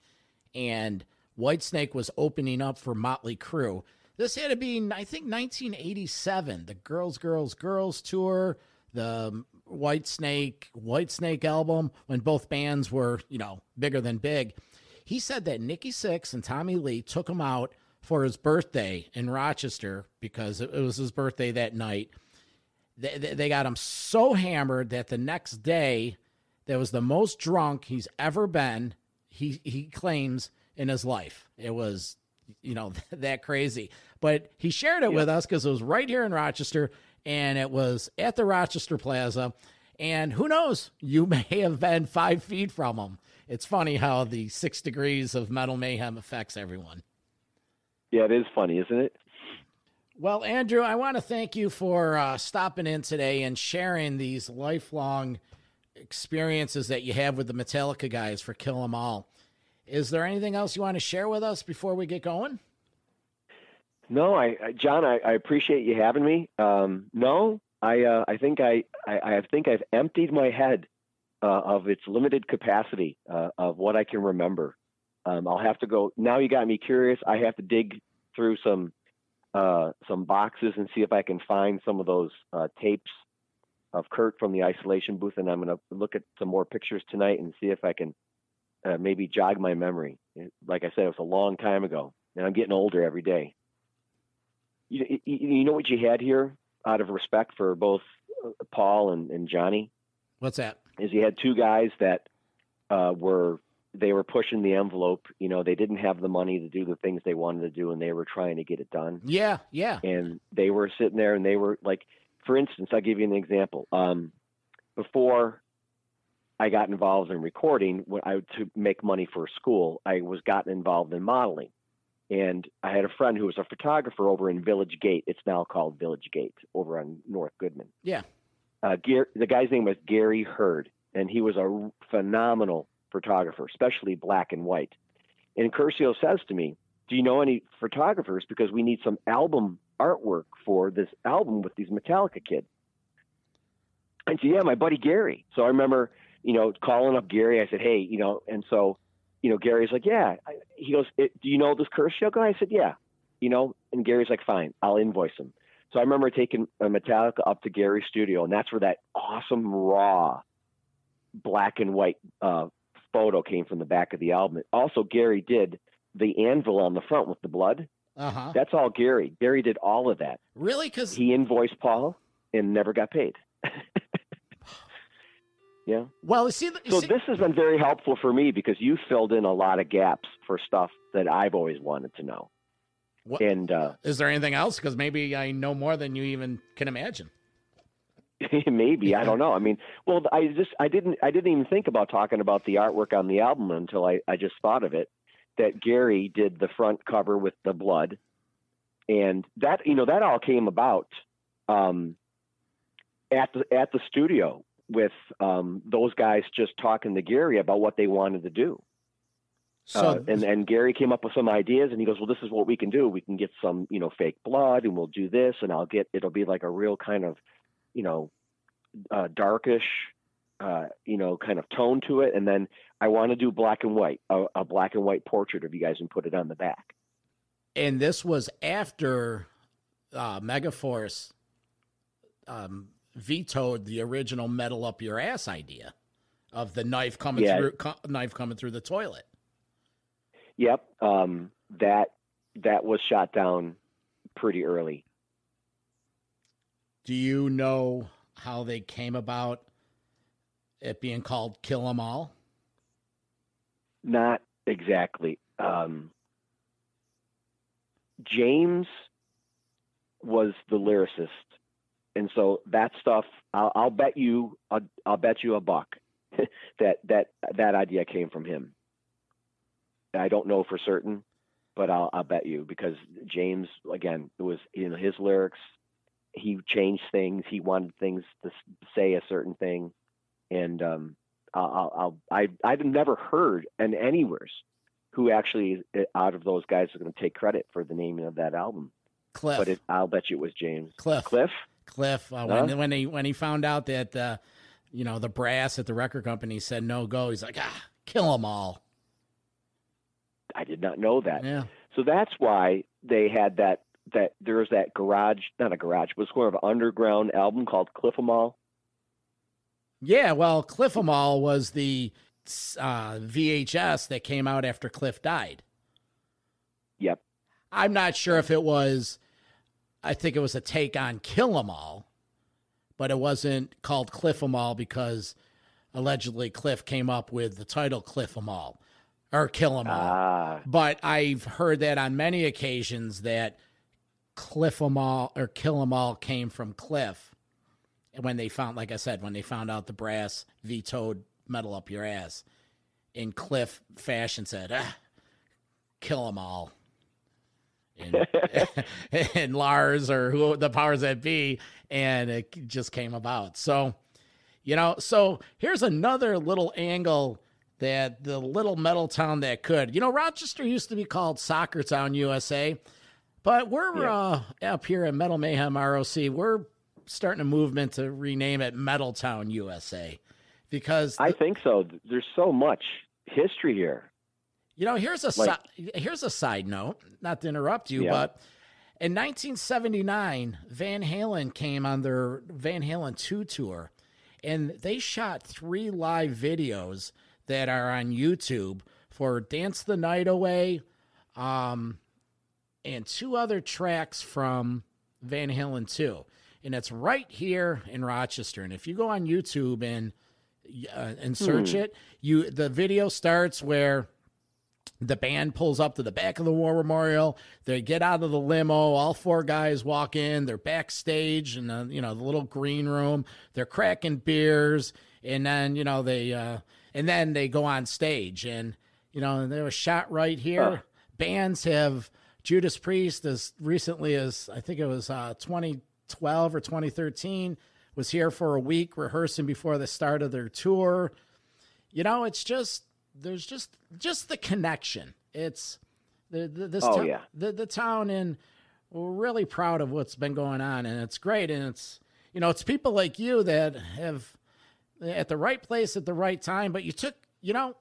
and Whitesnake was opening up for Motley Crue. This had to be, I think, 1987, the Girls, Girls, Girls tour, the Whitesnake, White Snake album, when both bands were, you know, bigger than big. He said that Nikki Sixx and Tommy Lee took him out for his birthday in Rochester because it was his birthday that night. They, they, they got him so hammered that the next day, that was the most drunk he's ever been. He he claims in his life. It was, you know, <laughs> that crazy. But he shared it with us because it was right here in Rochester, and it was at the Rochester Plaza. And who knows? You <laughs> may have been five feet from him. It's funny how the six degrees of metal mayhem affects everyone. yeah, it is funny, isn't it? Well, Andrew, I want to thank you for uh, stopping in today and sharing these lifelong experiences that you have with the Metallica guys for Kill 'Em All. Is there anything else you want to share with us before we get going? No, I, I John, I, I appreciate you having me. Um, no, I, uh, I think I, I, I think I've emptied my head uh, of its limited capacity uh, of what I can remember. Um, I'll have to go now. You got me curious. I have to dig through some uh, some boxes and see if I can find some of those uh, tapes of Kurt from the isolation booth, and I'm going to look at some more pictures tonight and see if I can uh, maybe jog my memory. Like I said, it was a long time ago, and I'm getting older every day you, you, you know what you had here out of respect for both uh, Paul and, and Johnny What's that? is you had two guys that uh, were they were pushing the envelope. You know, they didn't have the money to do the things they wanted to do, and they were trying to get it done. Yeah, yeah. And they were sitting there, and they were like, for instance, I'll give you an example. Um, before I got involved in recording, when I to make money for school, I was gotten involved in modeling. And I had a friend who was a photographer over in Village Gate. It's now called Village Gate over on North Goodman. Yeah. Uh, the guy's name was Gary Hurd, and he was a phenomenal photographer, especially black and white. And Curcio says to me, Do you know any photographers? Because we need some album artwork for this album with these Metallica kids. I said, Yeah, my buddy Gary. So I remember, you know, calling up Gary. I said, Hey, you know, and so you know, Gary's like, yeah. He goes, "Eh, do you know this Curcio guy? I said, yeah. You know, and Gary's like, fine, I'll invoice him. So I remember taking Metallica up to Gary's studio, and that's where that awesome raw black and white uh, photo came from the back of the album. Also, Gary did the anvil on the front with the blood. Uh huh. That's all Gary. Gary did all of that. Really? Because He invoiced Paul and never got paid. <laughs> yeah. well, you see, you So see- this has been very helpful for me because you filled in a lot of gaps for stuff that I've always wanted to know. What- And uh, is there anything else? Because maybe I know more than you even can imagine. <laughs> maybe I don't know. I mean, well, I just I didn't I didn't even think about talking about the artwork on the album until I I just thought of it. That Gary did the front cover with the blood, and that you know that all came about um, at the at the studio with um, those guys just talking to Gary about what they wanted to do. So, uh, and and Gary came up with some ideas, and he goes, "Well, this is what we can do. We can get some, you know, fake blood, and we'll do this, and I'll get it'll be like a real kind of, you know, uh, darkish, uh, you know, kind of tone to it, and then I want to do black and white, a, a black and white portrait of you guys, and put it on the back. And this was after uh, Megaforce um, vetoed the original metal up your ass idea of the knife coming Yeah. through co- knife coming through the toilet. Yep, um, that that was shot down pretty early. Do you know how they came about it being called Kill 'Em All? Not exactly. Um, James was the lyricist, and so that stuff. I'll, I'll bet you. I'll, I'll bet you a buck <laughs> that that that idea came from him. I don't know for certain, but I'll, I'll bet you because James again it was know his lyrics. He changed things. He wanted things to say a certain thing, and um, I'll, I'll, I I've never heard an anywheres who actually uh, out of those guys is going to take credit for the naming of that album. Cliff. But it, I'll bet you it was James Cliff. Cliff. Cliff, uh, Huh? when when he when he found out that uh, you know the brass at the record company said no go, he's like ah, kill them all. I did not know that. Yeah, So that's why they had that that there was that garage, not a garage, but sort of underground album called Cliff 'Em All. yeah. Well, Cliff 'em all was the uh, VHS that came out after Cliff died. Yep. I'm not sure if it was. I think it was a take on Kill 'Em All, but it wasn't called Cliff 'Em All because allegedly Cliff came up with the title Cliff 'Em All or Kill 'Em All. Ah, But I've heard that on many occasions that Cliff 'em all or kill them all came from Cliff. And when they found, like I said, when they found out the brass vetoed metal up your ass, in Cliff fashion said, ah, them all. And, <laughs> <laughs> and Lars or who the powers that be, and it just came about. So, you know, so here's another little angle that the little metal town that could. You know, Rochester used to be called Soccer Town, USA, but we're Yeah. uh, up here at Metal Mayhem ROC. We're starting a movement to rename it Metal Town, USA, because I think so. There's so much history here. you know, here's a Like- si- here's a side note. Not to interrupt you, Yeah. but in 1979, Van Halen came on their Van Halen 2 tour, and they shot three live videos that are on YouTube for "Dance the Night Away," um, and two other tracks from Van Halen 2. And it's right here in Rochester. And if you go on YouTube and uh, and search it, you the video starts where the band pulls up to the back of the war memorial. They get out of the limo. All four guys walk in. They're backstage in the you know the little green room. They're cracking beers, and then you know they uh, and then they go on stage. And you know there was shot right here. Bands have Judas Priest as recently as I think it was uh, 2012 or 2013 was here for a week rehearsing before the start of their tour. You know it's just there's just just the connection. It's the, the this Oh, town- yeah. the the town and we're really proud of what's been going on and it's great and it's you know it's people like you that have at the right place at the right time but you took you know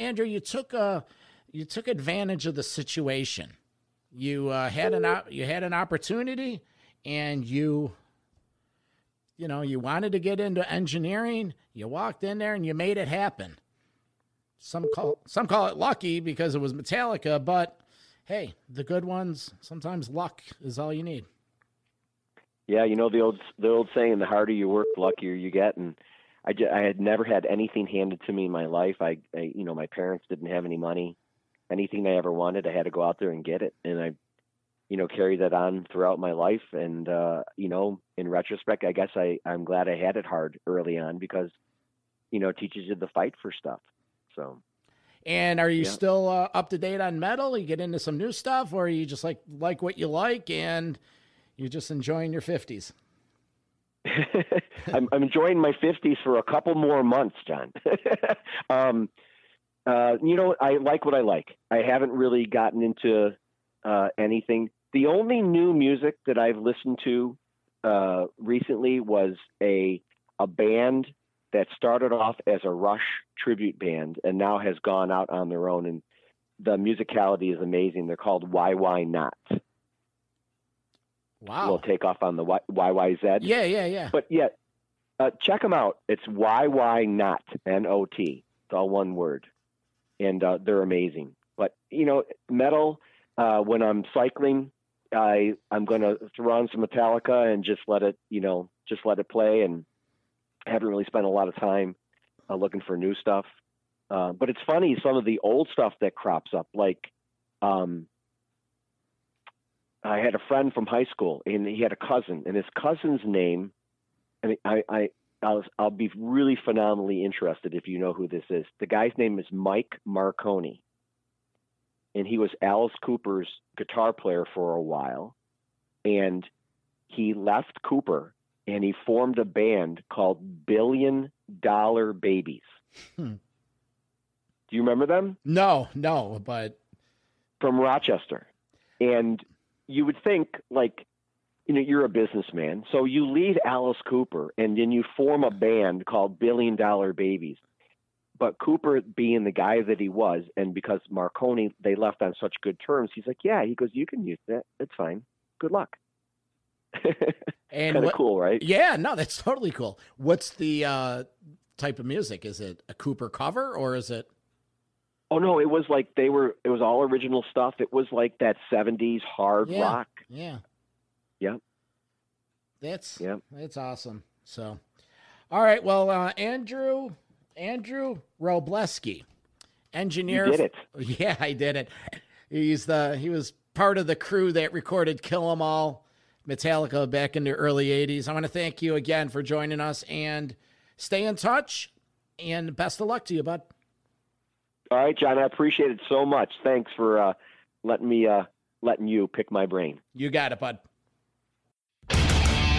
andrew you took a you took advantage of the situation you uh, had an op- you had an opportunity and you you know you wanted to get into engineering you walked in there and you made it happen some call some call it lucky because it was metallica but hey the good ones sometimes luck is all you need Yeah, you know the old the old saying: the harder you work, the luckier you get. And I, ju- I had never had anything handed to me in my life. I, I, you know, my parents didn't have any money. Anything I ever wanted, I had to go out there and get it. And I, you know, carried that on throughout my life. And uh, you know, in retrospect, I guess I I'm glad I had it hard early on because, you know, it teaches you the fight for stuff. So and are you Yeah. still uh, up to date on metal you get into some new stuff or you just like like what you like and you're just enjoying your 50s <laughs> I'm, I'm enjoying my 50s for a couple more months, John. <laughs> um, uh, you know, I like what I like. I haven't really gotten into uh, anything. The only new music that I've listened to uh, recently was a a band that started off as a Rush tribute band and now has gone out on their own. And the musicality is amazing. They're called Why Why Not. Wow. We'll take off on the Y- YYZ. Yeah, yeah, yeah. But yeah, uh, check them out. It's Why Why Not N O T. It's all one word, and uh, they're amazing. But you know, metal. Uh, when I'm cycling, I I'm going to throw on some Metallica and just let it, you know, just let it play. And I haven't really spent a lot of time uh, looking for new stuff. Uh, but it's funny some of the old stuff that crops up, like. Um, I had a friend from high school, and he had a cousin, and his cousin's name, and I, I, I'll, I'll be really phenomenally interested if you know who this is. The guy's name is Mike Marconi, and he was Alice Cooper's guitar player for a while, and he left Cooper and he formed a band called Billion Dollar Babies. Hmm. Do you remember them? No, no, but from Rochester. And you would think like you know you're a businessman so you leave alice cooper and then you form a band called billion dollar babies but cooper being the guy that he was and because marconi they left on such good terms he's like yeah he goes you can use that it's fine good luck <laughs> and kind of cool right Yeah, no, that's totally cool. What's the uh, type of music? Is it a Cooper cover or is it? oh no it was like they were it was all original stuff it was like that 70s hard Yeah. rock Yeah. Yep. That's Yep. that's awesome. So, all right. Well, uh, Andrew Andrew Wroblewski, engineer. You did it. <laughs> Yeah, I did it. He's the he was part of the crew that recorded "Kill 'Em All," Metallica back in the early '80s. I want to thank you again for joining us and stay in touch. And best of luck to you, bud. all right john i appreciate it so much thanks for uh letting me uh letting you pick my brain You got it, bud.